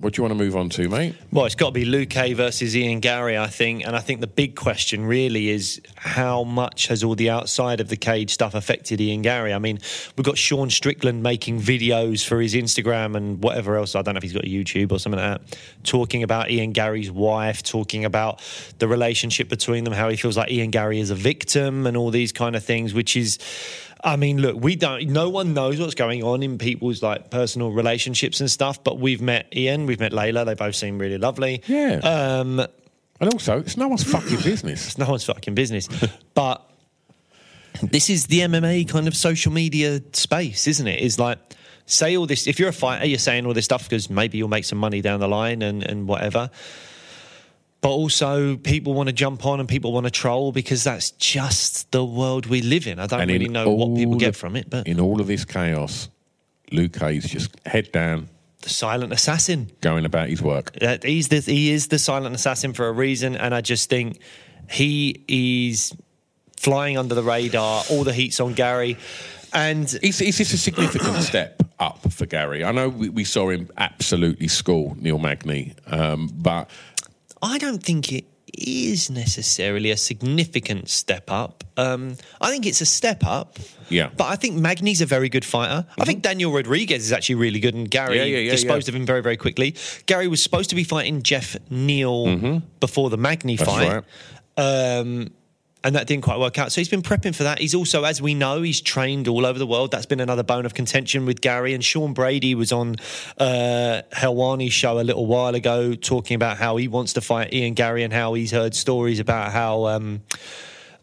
What do you want to move on to, mate? Well, it's got to be Luque versus Ian Garry, I think. And I think the big question really is how much has all the outside of the cage stuff affected Ian Garry? I mean, we've got Sean Strickland making videos for his Instagram and whatever else. I don't know if he's got a YouTube or something like that, talking about Ian Garry's wife, talking about the relationship between them, how he feels like Ian Gary is a victim and all these kind of things, which is. I mean, look, we don't. No one knows what's going on in people's like personal relationships and stuff. But we've met Ian, we've met Layla. They both seem really lovely. Yeah. Um, And also, it's no one's fucking business. it's no one's fucking business. but this is the MMA kind of social media space, isn't it? Is like say all this. If you're a fighter, you're saying all this stuff because maybe you'll make some money down the line and and whatever. But also, people want to jump on and people want to troll because that's just the world we live in. I don't And really know what people get from it, but In all of this chaos, Luke Hayes just head down, the silent assassin. going about his work. Uh, he's the, he is the silent assassin for a reason, and I just think he is flying under the radar. All the heat's on Garry, and Is, is this a significant step up for Garry? I know we, we saw him absolutely school Neil Magny, um, but I don't think it is necessarily a significant step up. Um, I think it's a step up. Yeah. But I think Magny's a very good fighter. I think Daniel Rodriguez is actually really good, and Garry Yeah, yeah, yeah, disposed of him very, very quickly. Garry was supposed to be fighting Geoff Neal before the Magny That's fight. Um, and that didn't quite work out. So he's been prepping for that. He's also, as we know, he's trained all over the world. That's been another bone of contention with Garry. And Sean Brady was on uh, Helwani's show a little while ago talking about how he wants to fight Ian Garry and how he's heard stories about how um,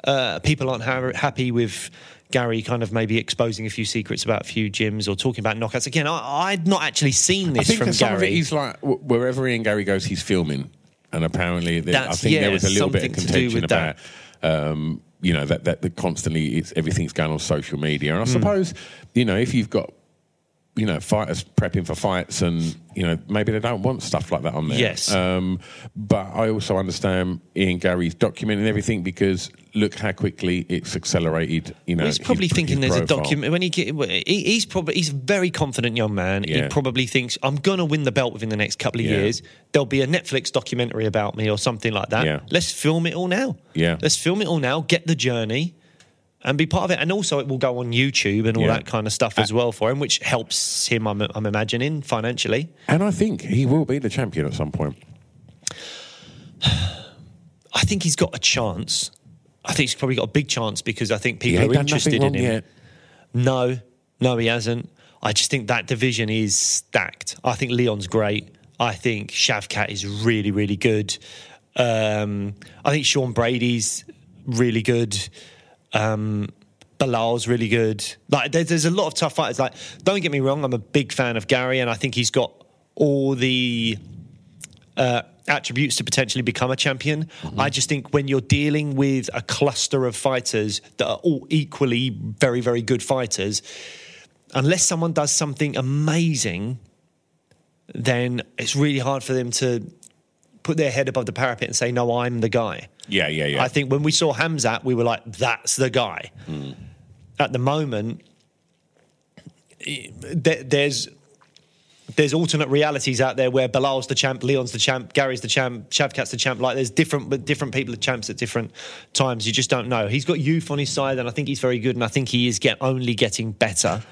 uh, people aren't ha- happy with. Garry kind of maybe exposing a few secrets about a few gyms or talking about knockouts. Again, I, I'd not actually seen this from that some of it Garry. is like wh- wherever Ian Garry goes, he's filming, and apparently there, I think there was a little bit of something to do contention about. that. Um, you know that, that that constantly it's, everything's going on social media, and I suppose you know if you've got you know fighters prepping for fights, and you know maybe they don't want stuff like that on there. Yes. Um, but I also understand Ian Garry's documenting everything because look how quickly it's accelerated. You know, he's probably his- thinking his there's a document when he, get, he he's probably he's a very confident young man. He probably thinks I'm going to win the belt within the next couple of Yeah. years. There'll be a Netflix documentary about me or something like that. Yeah. Let's film it all now. Yeah. let's film it all now. Get the journey. And be part of it, and also it will go on YouTube and all Yeah. that kind of stuff as well for him, which helps him. I'm, I'm imagining financially. And I think he will be the champion at some point. I think he's got a chance. I think he's probably got a big chance because I think people are interested in him. yet. No, no, he hasn't. I just think that division is stacked. I think Leon's great. I think Shavkat is really, really good. Um, I think Sean Brady's really good. Um, Bilal's really good. Like, there's, there's a lot of tough fighters. Like, don't get me wrong, I'm a big fan of Garry, and I think he's got all the uh, attributes to potentially become a champion. I just think when you're dealing with a cluster of fighters that are all equally very, very good fighters, unless someone does something amazing, then it's really hard for them to put their head above the parapet and say, "No, I'm the guy." Yeah, yeah, yeah. I think when we saw Hamzat, we were like, "That's the guy." Hmm. At the moment, there's there's alternate realities out there where Bilal's the champ, Leon's the champ, Garry's the champ, Shavkat's the champ. Like there's different, but different people are champs at different times. You just don't know. He's got youth on his side, and I think he's very good, and I think he is get only getting better.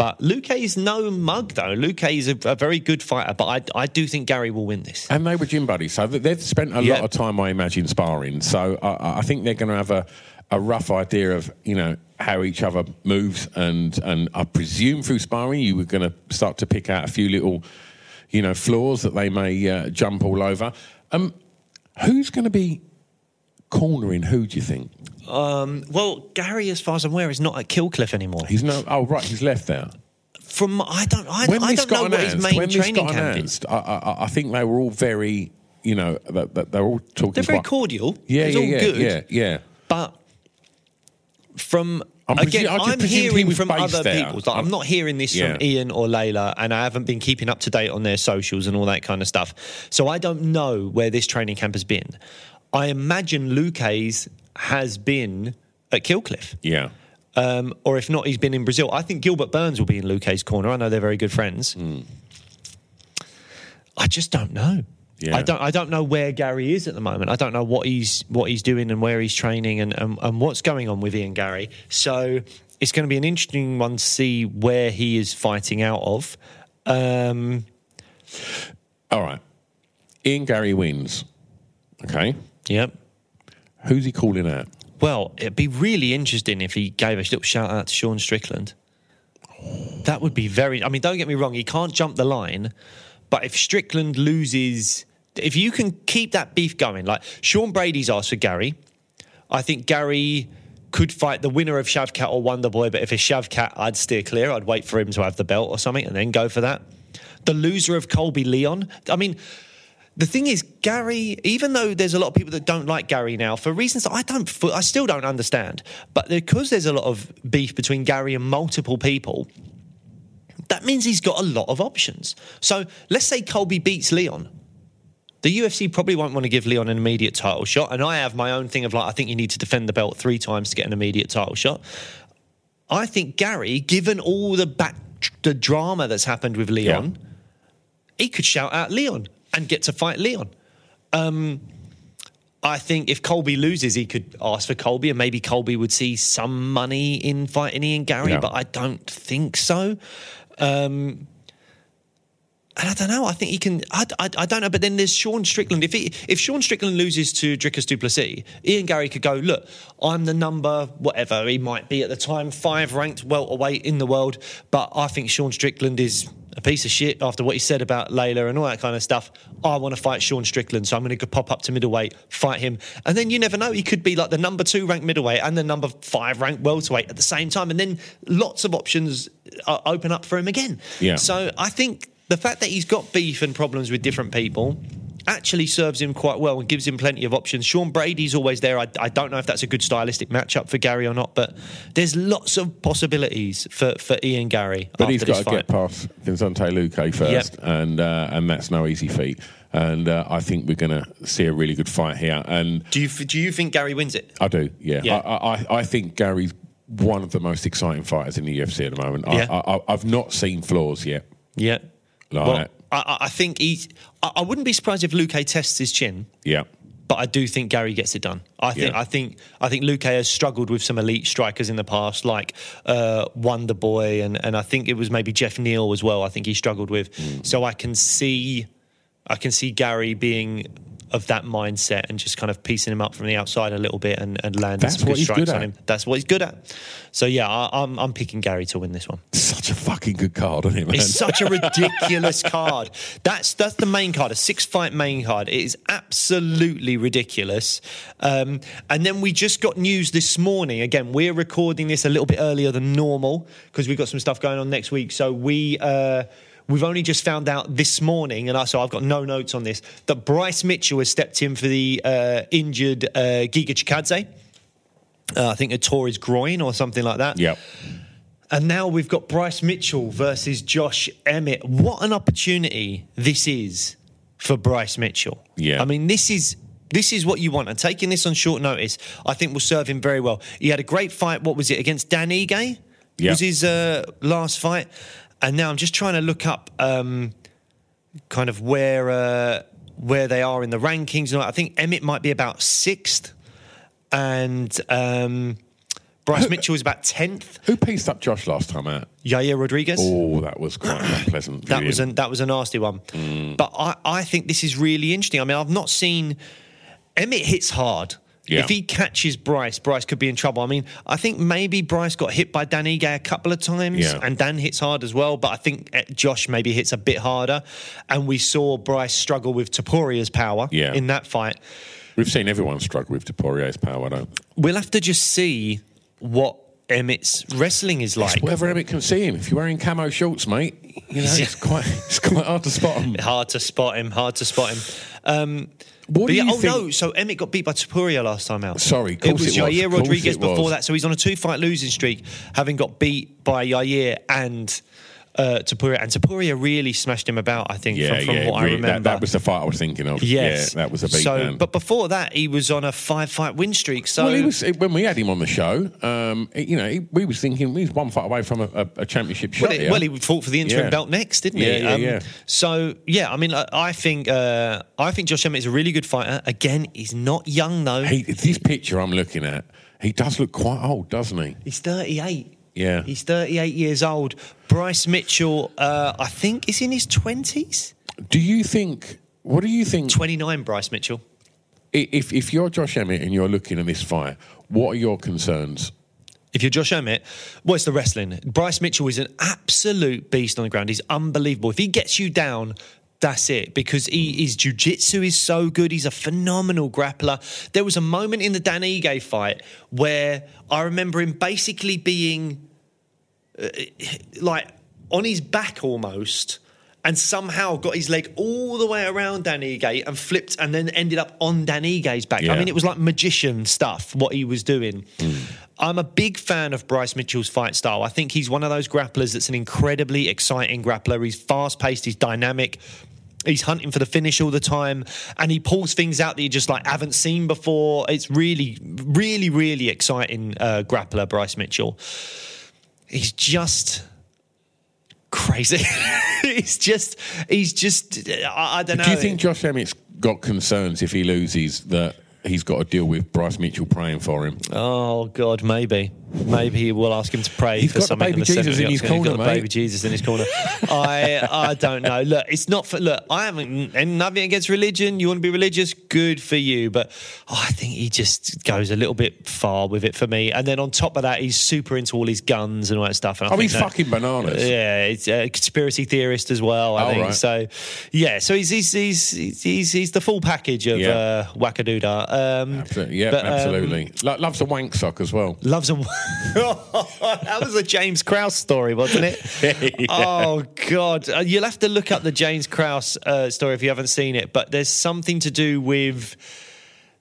But Luque is no mug, though. Luque is a, a very good fighter, but I, I do think Garry will win this. And they were gym buddies, so they've spent a Yeah. lot of time, I imagine, sparring. So I, I think they're going to have a, a rough idea of you know how each other moves, and and I presume through sparring you were going to start to pick out a few little, you know, flaws that they may uh, jump all over. Um, who's going to be cornering who? Do you think Um, well, Garry, as far as I'm aware, is not at Kill Cliff anymore. he's no? Oh, right, he's left there. From I don't I, when I this don't know got what his main when this training got camp is. announced, I, I, I think they were all very, you know, that, that they're all talking. They're very quite- cordial. Yeah, it's yeah, all yeah, good. yeah, yeah. But from I'm again, I just I'm he hearing was from based other there. people. Like, I'm not hearing this Yeah. from Ian or Layla, and I haven't been keeping up to date on their socials and all that kind of stuff. So I don't know where this training camp has been. I imagine Luque's has been at Kill Cliff. Yeah. Um, or if not, he's been in Brazil. I think Gilbert Burns will be in Luque's corner. I know they're very good friends. Hmm. I just don't know. Yeah. I don't. I don't know where Garry is at the moment. I don't know what he's what he's doing and where he's training and, and, and what's going on with Ian Garry. So it's going to be an interesting one to see where he is fighting out of. Um, All right. Ian Garry wins. Okay. Yep. Who's he calling out? Well, it'd be really interesting if he gave a little shout out to Sean Strickland. That would be very. I mean, don't get me wrong, he can't jump the line, but if Strickland loses, if you can keep that beef going, like Sean Brady's asked for Garry, I think Garry could fight the winner of Shavkat or Wonderboy, but if it's Shavkat, I'd steer clear. I'd wait for him to have the belt or something and then go for that. The loser of Colby Leon, I mean, the thing is, Garry, even though there's a lot of people that don't like Garry now for reasons that I don't, I still don't understand, but because there's a lot of beef between Garry and multiple people, that means he's got a lot of options. So let's say Colby beats Leon. The UFC probably won't want to give Leon an immediate title shot, and I have my own thing of like, I think you need to defend the belt three times to get an immediate title shot. I think Garry, given all the back, the drama that's happened with Leon, he could shout out Leon and get to fight Leon. Um, I think if Colby loses, he could ask for Colby, and maybe Colby would see some money in fighting Ian Garry, but I don't think so. Um, and I don't know. I think he can. I, I, I don't know. But then there's Sean Strickland. If he, if Sean Strickland loses to Dricus Du Plessis, Ian Gary could go. Look, I'm the number whatever he might be at the time, five ranked welterweight in the world. But I think Sean Strickland is a piece of shit after what he said about Layla and all that kind of stuff. I want to fight Sean Strickland, so I'm going to pop up to middleweight, fight him, and then you never know. He could be like the number two ranked middleweight and the number five ranked welterweight at the same time, and then lots of options uh, open up for him again. Yeah. So I think the fact that he's got beef and problems with different people actually serves him quite well and gives him plenty of options. Sean Brady's always there. I, I don't know if that's a good stylistic matchup for Garry or not, but there's lots of possibilities for, for Ian Garry. But after he's this got to fight. get past Vicente Luque first, and uh, and that's no easy feat. And uh, I think we're going to see a really good fight here. And Do you do you think Garry wins it? I do, yeah. Yeah. I, I, I think Garry's one of the most exciting fighters in the UFC at the moment. Yeah. I, I, I've not seen flaws yet. Yeah. Like, Well, I, I- think he. I, I wouldn't be surprised if Luque tests his chin. yeah. but I do think Garry gets it done. I think Yeah. I think I think Luque has struggled with some elite strikers in the past, like uh, Wonder Boy, and and I think it was maybe Geoff Neal as well. I think he struggled with. Mm. So I can see, I can see Garry being of that mindset and just kind of piecing him up from the outside a little bit and, and landing That's some good strikes good on him. That's what he's good at. So yeah, I, I'm I'm picking Garry to win this one. Such a fucking good card, isn't it, man? It's such a ridiculous card. That's that's the main card, a six fight main card. It is absolutely ridiculous. Um, and then we just got news this morning. Again, we're recording this a little bit earlier than normal because we've got some stuff going on next week. So we. Uh, We've only just found out this morning, and I, so I've got no notes on this, that Bryce Mitchell has stepped in for the uh, injured uh, Giga Chikadze. Uh, I think a tore his groin or something like that. Yep. And now we've got Bryce Mitchell versus Josh Emmett. What an opportunity this is for Bryce Mitchell. Yeah. I mean, this is this is what you want. And taking this on short notice, I think will serve him very well. He had a great fight. What was it against Dan Ige? Yeah. Was his uh, last fight? And now I'm just trying to look up um, kind of where uh, where they are in the rankings. I think Emmett might be about sixth, and um, Bryce Mitchell is about tenth. Who pieced up Josh last time out? Yair Rodriguez. Oh, that was quite unpleasant. That was a, that was a nasty one. Mm. But I, I think this is really interesting. I mean, I've not seen Emmett hits hard. Yeah. If he catches Bryce, Bryce could be in trouble. I mean, I think maybe Bryce got hit by Dan Ige a couple of times, Yeah. and Dan hits hard as well. But I think eh, Josh maybe hits a bit harder, and we saw Bryce struggle with Topuria's power Yeah. in that fight. We've seen everyone struggle with Topuria's power, don't we? We'll have to just see what Emmett's wrestling is like. It's wherever Emmett can see him. If you're wearing camo shorts, mate, you know, it's quite it's quite hard to spot him. Hard to spot him. Hard to spot him. Um, What but do yeah, you oh think- no! So Emmett got beat by Topuria last time out. Sorry, it was it Yair course Rodriguez it was. before that. So he's on a two-fight losing streak, having got beat by Yair and uh, Topuria, and Topuria really smashed him about. I think Yeah, from, from yeah. what I remember. that, that was the fight I was thinking of. Yes, Yeah, that was a beat So, man. but before that, he was on a five-fight win streak. So well, he was when we had him on the show. Um, you know, he, we was thinking he's one fight away from a, a, a championship shot. Well, it, well, he fought for the interim belt next, didn't he? yeah, yeah. So yeah, I mean, I, I think uh, I think Josh Emmett is a really good fighter. Again, he's not young though. He, this picture I'm looking at, he does look quite old, doesn't he? He's 38. Yeah. He's 38 years old. Bryce Mitchell, uh, I think, is in his 20s. Do you think? What do you think? 29, Bryce Mitchell. If if you're Josh Emmett and you're looking at this fight, what are your concerns? If you're Josh Emmett, well, it's the wrestling. Bryce Mitchell is an absolute beast on the ground. He's unbelievable. If he gets you down, that's it because he, his jiu-jitsu is so good. He's a phenomenal grappler. There was a moment in the Dan Ige fight where I remember him basically being uh, like on his back almost and somehow got his leg all the way around Dan Ige and flipped and then ended up on Dan Ige's back. I mean, it was like magician stuff, what he was doing. I'm a big fan of Bryce Mitchell's fight style. I think he's one of those grapplers that's an incredibly exciting grappler. He's fast paced, he's dynamic. He's hunting for the finish all the time, and he pulls things out that you just like haven't seen before. It's really, really, really exciting uh, grappler, Bryce Mitchell. He's just crazy. he's just, he's just. I, I don't know. Do you think Josh Emmett's got concerns if he loses that he's got to deal with Bryce Mitchell praying for him? Oh God, maybe, maybe we'll ask him to pray He's for got the something. baby in the Jesus in his octagon. He's corner, got mate. baby Jesus in his corner. I, I don't know. Look, it's not for. Look, I haven't and nothing against religion. You want to be religious, good for you. But oh, I think he just goes a little bit far with it for me. And then on top of that, he's super into all his guns and all that stuff. And I Oh, he's that- fucking bananas. Yeah, it's a conspiracy theorist as well. I Oh, think right. so. Yeah, so he's he's he's he's, he's the full package of Yeah. uh, wackadooda. Um, Absolutely. Yeah, but, um, absolutely. Lo- loves a wank sock as well. Loves a. that was a James Krause story, wasn't it? Oh God, Uh, you'll have to look up the James Krause uh, story if you haven't seen it. But there's something to do with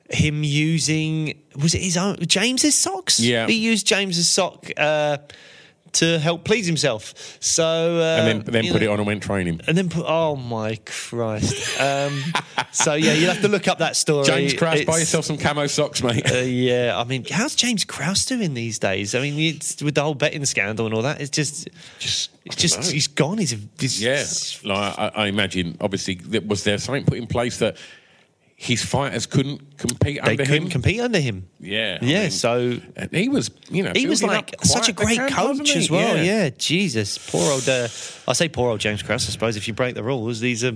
him using was it his own James's socks? Yeah. he used James's sock. Uh, to help please himself, so uh, and then, then put know- it on and went training. and then put. Oh my Christ! Um, so yeah, you'll have to look up that story. James Krause, buy yourself some camo socks, mate. uh, yeah, I mean, how's James Krause doing these days? I mean, it's, with the whole betting scandal and all that, it's just, Just- it's just, know. he's gone. He's, he's yeah, like, I, I imagine. Obviously, that- was there something put in place that his fighters couldn't compete They under couldn't him? compete under him. Yeah, I yeah. mean, so and he was, you know, he was like such a great camp, coach as well. Yeah. Jesus, poor old. Uh, I say poor old James Krause. I suppose if you break the rules, these are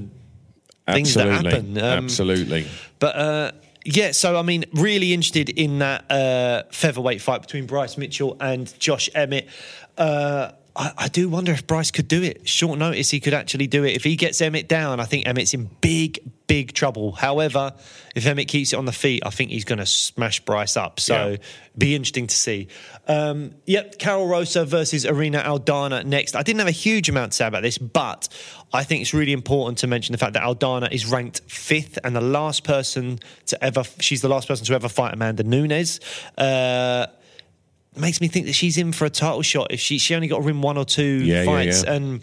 things that happen. Um, Absolutely. But uh, yeah, so I mean, really interested in that uh, featherweight fight between Bryce Mitchell and Josh Emmett. I, I do wonder if Bryce could do it. Short notice, he could actually do it. If he gets Emmett down, I think Emmett's in big, big trouble. However, if Emmett keeps it on the feet, I think he's going to smash Bryce up. So, Yeah. be interesting to see. Um, yep, Karol Rosa versus Irene Aldana next. I didn't have a huge amount to say about this, but I think it's really important to mention the fact that Aldana is ranked fifth and the last person to ever, she's the last person to ever fight Amanda Nunes. Uh, makes me think that she's in for a title shot if she she only got to win one or two Yeah, yeah, fights yeah. and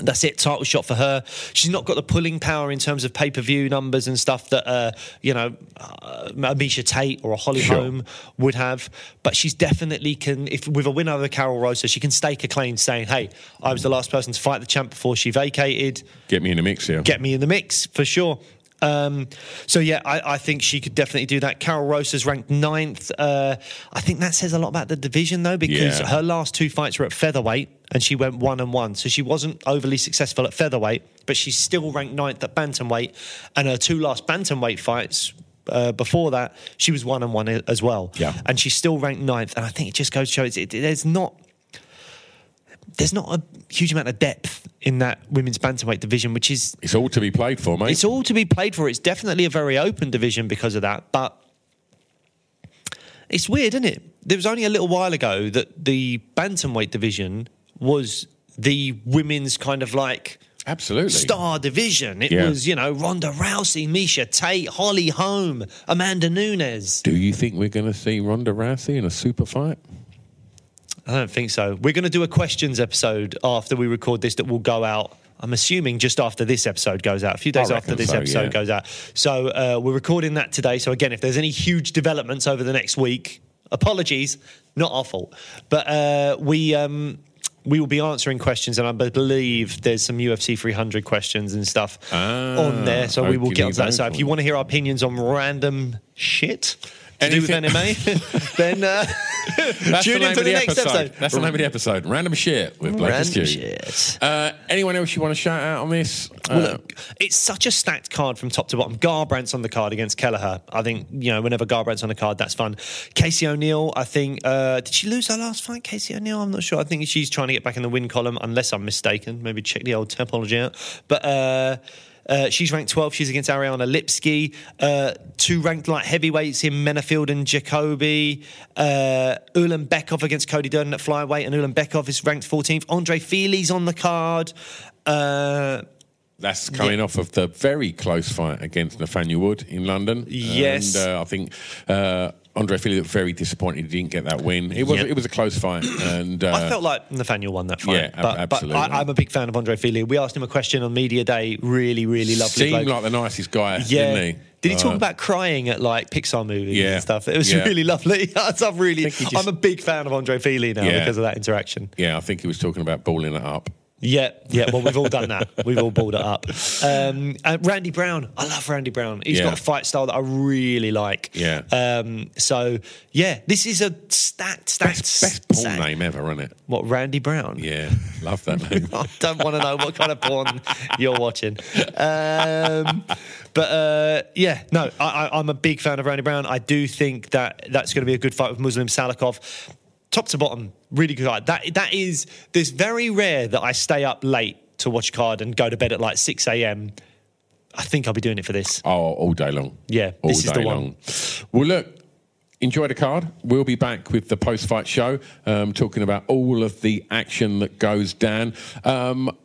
that's it, title shot for her. She's not got the pulling power in terms of pay per view numbers and stuff that uh, you know uh, a Miesha Tate or a Holly Sure. Holm would have. But she's definitely can if with a win over Karol Rosa, she can stake a claim saying, "Hey, I was the last person to fight the champ before she vacated. Get me in the mix here. Get me in the mix for sure." Um, so yeah, I, I think she could definitely do that. Karol Rosa's ranked ninth. Uh, I think that says a lot about the division though, because Yeah. her last two fights were at featherweight and she went one and one. So she wasn't overly successful at featherweight, but she's still ranked ninth at bantamweight. And her two last bantamweight fights. Uh, before that, she was one and one as well, Yeah. and she's still ranked ninth. And I think it just goes to show it's, it, there's not there's not a huge amount of depth in that women's bantamweight division, which is It's all to be played for, mate. it's all to be played for. It's definitely a very open division because of that. But it's weird, isn't it? There was only a little while ago that the bantamweight division was the women's kind of like Absolutely. star division. It Yeah. was, you know, Ronda Rousey, Miesha Tate, Holly Holm, Amanda Nunes. Do you think we're going to see Ronda Rousey in a super fight? I don't think so. We're going to do a questions episode after we record this that will go out. I'm assuming just after this episode goes out, a few days after this so, episode yeah. goes out. So uh, we're recording that today. So again, if there's any huge developments over the next week, apologies, not our fault. But uh, we. Um, we will be answering questions, and I believe there's some UFC 300 questions and stuff on there. So we will get onto that. So if you want to hear our opinions on random shit to do with Anything- MMA, then uh, That's tune the name into of the the next episode. episode. That's the name of the episode. Random shit with Blake and Random shit. Uh, anyone else you want to shout out on this? Well, Uh, look, it's such a stacked card from top to bottom. Garbrandt's on the card against Kelleher. I think, you know, whenever Garbrandt's on the card, that's fun. Casey O'Neill, I think, uh, did she lose her last fight, Casey O'Neill? I'm not sure. I think she's trying to get back in the win column, unless I'm mistaken. Maybe check the old Tapology out. But, uh, uh, she's ranked 12. She's against Ariane Lipski. Uh, two ranked light heavyweights in Menifield and Jacoby. Uh, Ulanbekov against Cody Durden at flyweight, and Ulanbekov is ranked 14th. Andre Fili's on the card. Uh, That's coming off of the very close fight against Nathaniel Wood in London. Yes. and uh, I think uh, Andre Fili very disappointed he didn't get that win. It was Yep. it was a close fight, and uh, I felt like Nathaniel won that fight. Yeah, but, absolutely. But I, I'm a big fan of Andre Fili. We asked him a question on media day. Really, really lovely. seemed bloke. like the nicest guy, yeah. didn't he? Did he talk Uh, about crying at like Pixar movies Yeah. and stuff? It was Yeah. really lovely. I'm really, just- I'm a big fan of Andre Fili now Yeah. because of that interaction. Yeah, I think he was talking about balling it up. Yeah, yeah. Well, we've all done that. We've all balled it up. Um, and Randy Brown, I love Randy Brown. He's Yeah. got a fight style that I really like. Yeah. Um, so yeah, this is a stacked, stacked, Best, best porn stacked- name ever, isn't it? What Randy Brown? Yeah, love that name. I don't want to know what kind of porn you're watching. Um, but uh, yeah, no, I, I, I'm a big fan of Randy Brown. I do think that that's going to be a good fight with Muslim Salikhov. Top to bottom, really good fight. That that is. There's very rare that I stay up late to watch a card and go to bed at like 6 a.m. I think I'll be doing it for this. Oh, all day long. Yeah, all this is day the one. long. Well, look, enjoy the card. We'll be back with the post-fight show, um, talking about all of the action that goes down. Um,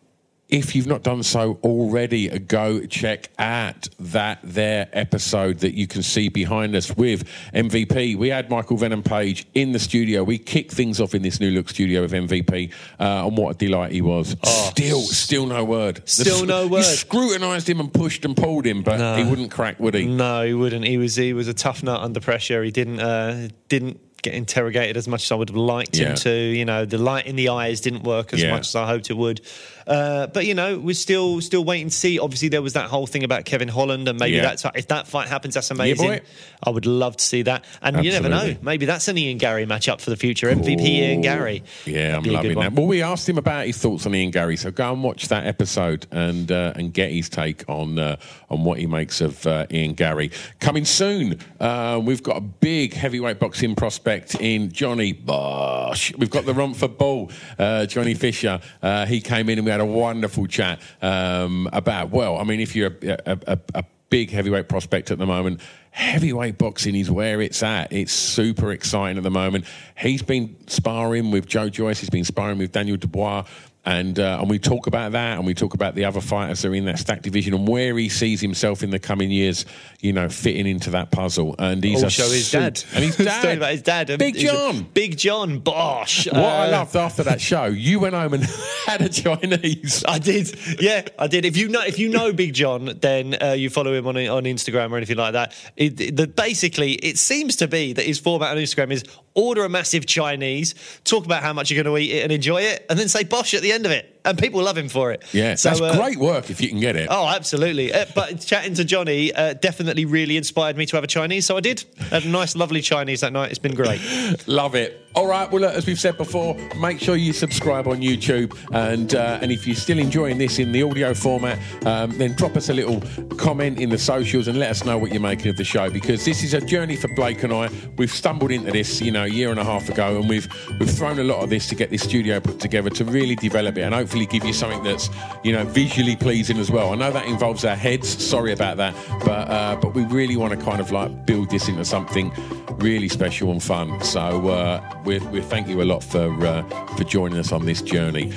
if you've not done so already, go check out that there episode that you can see behind us with MVP. We had Michael Venom Page in the studio. We kicked things off in this new look studio with MVP, uh, and what a delight he was. still, still no word. Oh. Still no You word. scrutinised him and pushed and pulled him, but he wouldn't crack, would he? No, he wouldn't. He was he was a tough nut under pressure. He didn't uh, didn't get interrogated as much as I would have liked Yeah. him to. You know, the light in the eyes didn't work as Yeah. much as I hoped it would. Uh, but you know, we're still still waiting to see. Obviously, there was that whole thing about Kevin Holland, and maybe Yeah. that's if that fight happens, that's amazing. boy. I would love to see that. And you never know, maybe that's an Ian Gary matchup for the future. MVP Ian Gary. Yeah, I'm Be a good loving that. Well, we asked him about his thoughts on Ian Gary, so go and watch that episode and uh, and get his take on uh, on what he makes of uh, Ian Gary. Coming soon, uh, we've got a big heavyweight boxing prospect in Johnny Bosh. We've got the Romford Bull, uh, Johnny Fisher. Uh, he came in and we had a wonderful chat um, about. Well, I mean, if you're a, a, a, a big heavyweight prospect at the moment. Heavyweight boxing is where it's at. It's super exciting at the moment. He's been sparring with Joe Joyce. He's been sparring with Daniel Dubois. And, uh, and we talk about that and we talk about the other fighters that are in that stack division and where he sees himself in the coming years, you know, fitting into that puzzle. And he's Also, a his su- dad. And his dad. about his dad. um, Big John. Big John Bosh. What I Uh, loved after that show, you went home and had a Chinese. I did, yeah, I did. If you know, if you know Big John, then uh, you follow him on on Instagram or anything like that. It, it- the, basically, it seems to be that his format on Instagram is order a massive Chinese, talk about how much you're going to eat it and enjoy it, and then say "bosh" at the end of it, and people love him for it. Yeah, So, that's uh, great work if you can get it. Oh, absolutely. Uh, but chatting to Johnny uh, definitely really inspired me to have a Chinese, so I did. Had a nice, lovely Chinese that night. It's been great. Love it. All right. Well, as we've said before, make sure you subscribe on YouTube, and uh, and if you're still enjoying this in the audio format, um, then drop us a little comment in the socials and let us know what you're making of the show because this is a journey for Blake and I. We've stumbled into this, you know, a year and a half ago, and we've we've thrown a lot of this to get this studio put together to really develop it and hopefully give you something that's you know visually pleasing as well. I know that involves our heads. Sorry about that, but uh, but we really want to kind of like build this into something really special and fun. So uh, we we thank you a lot for uh, for joining us on this journey.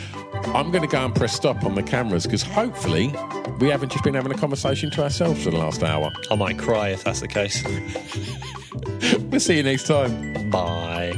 I'm going to go and press stop on the cameras because hopefully we haven't just been having a conversation to ourselves for the last hour. I might cry if that's the case. We'll see you next time. Bye.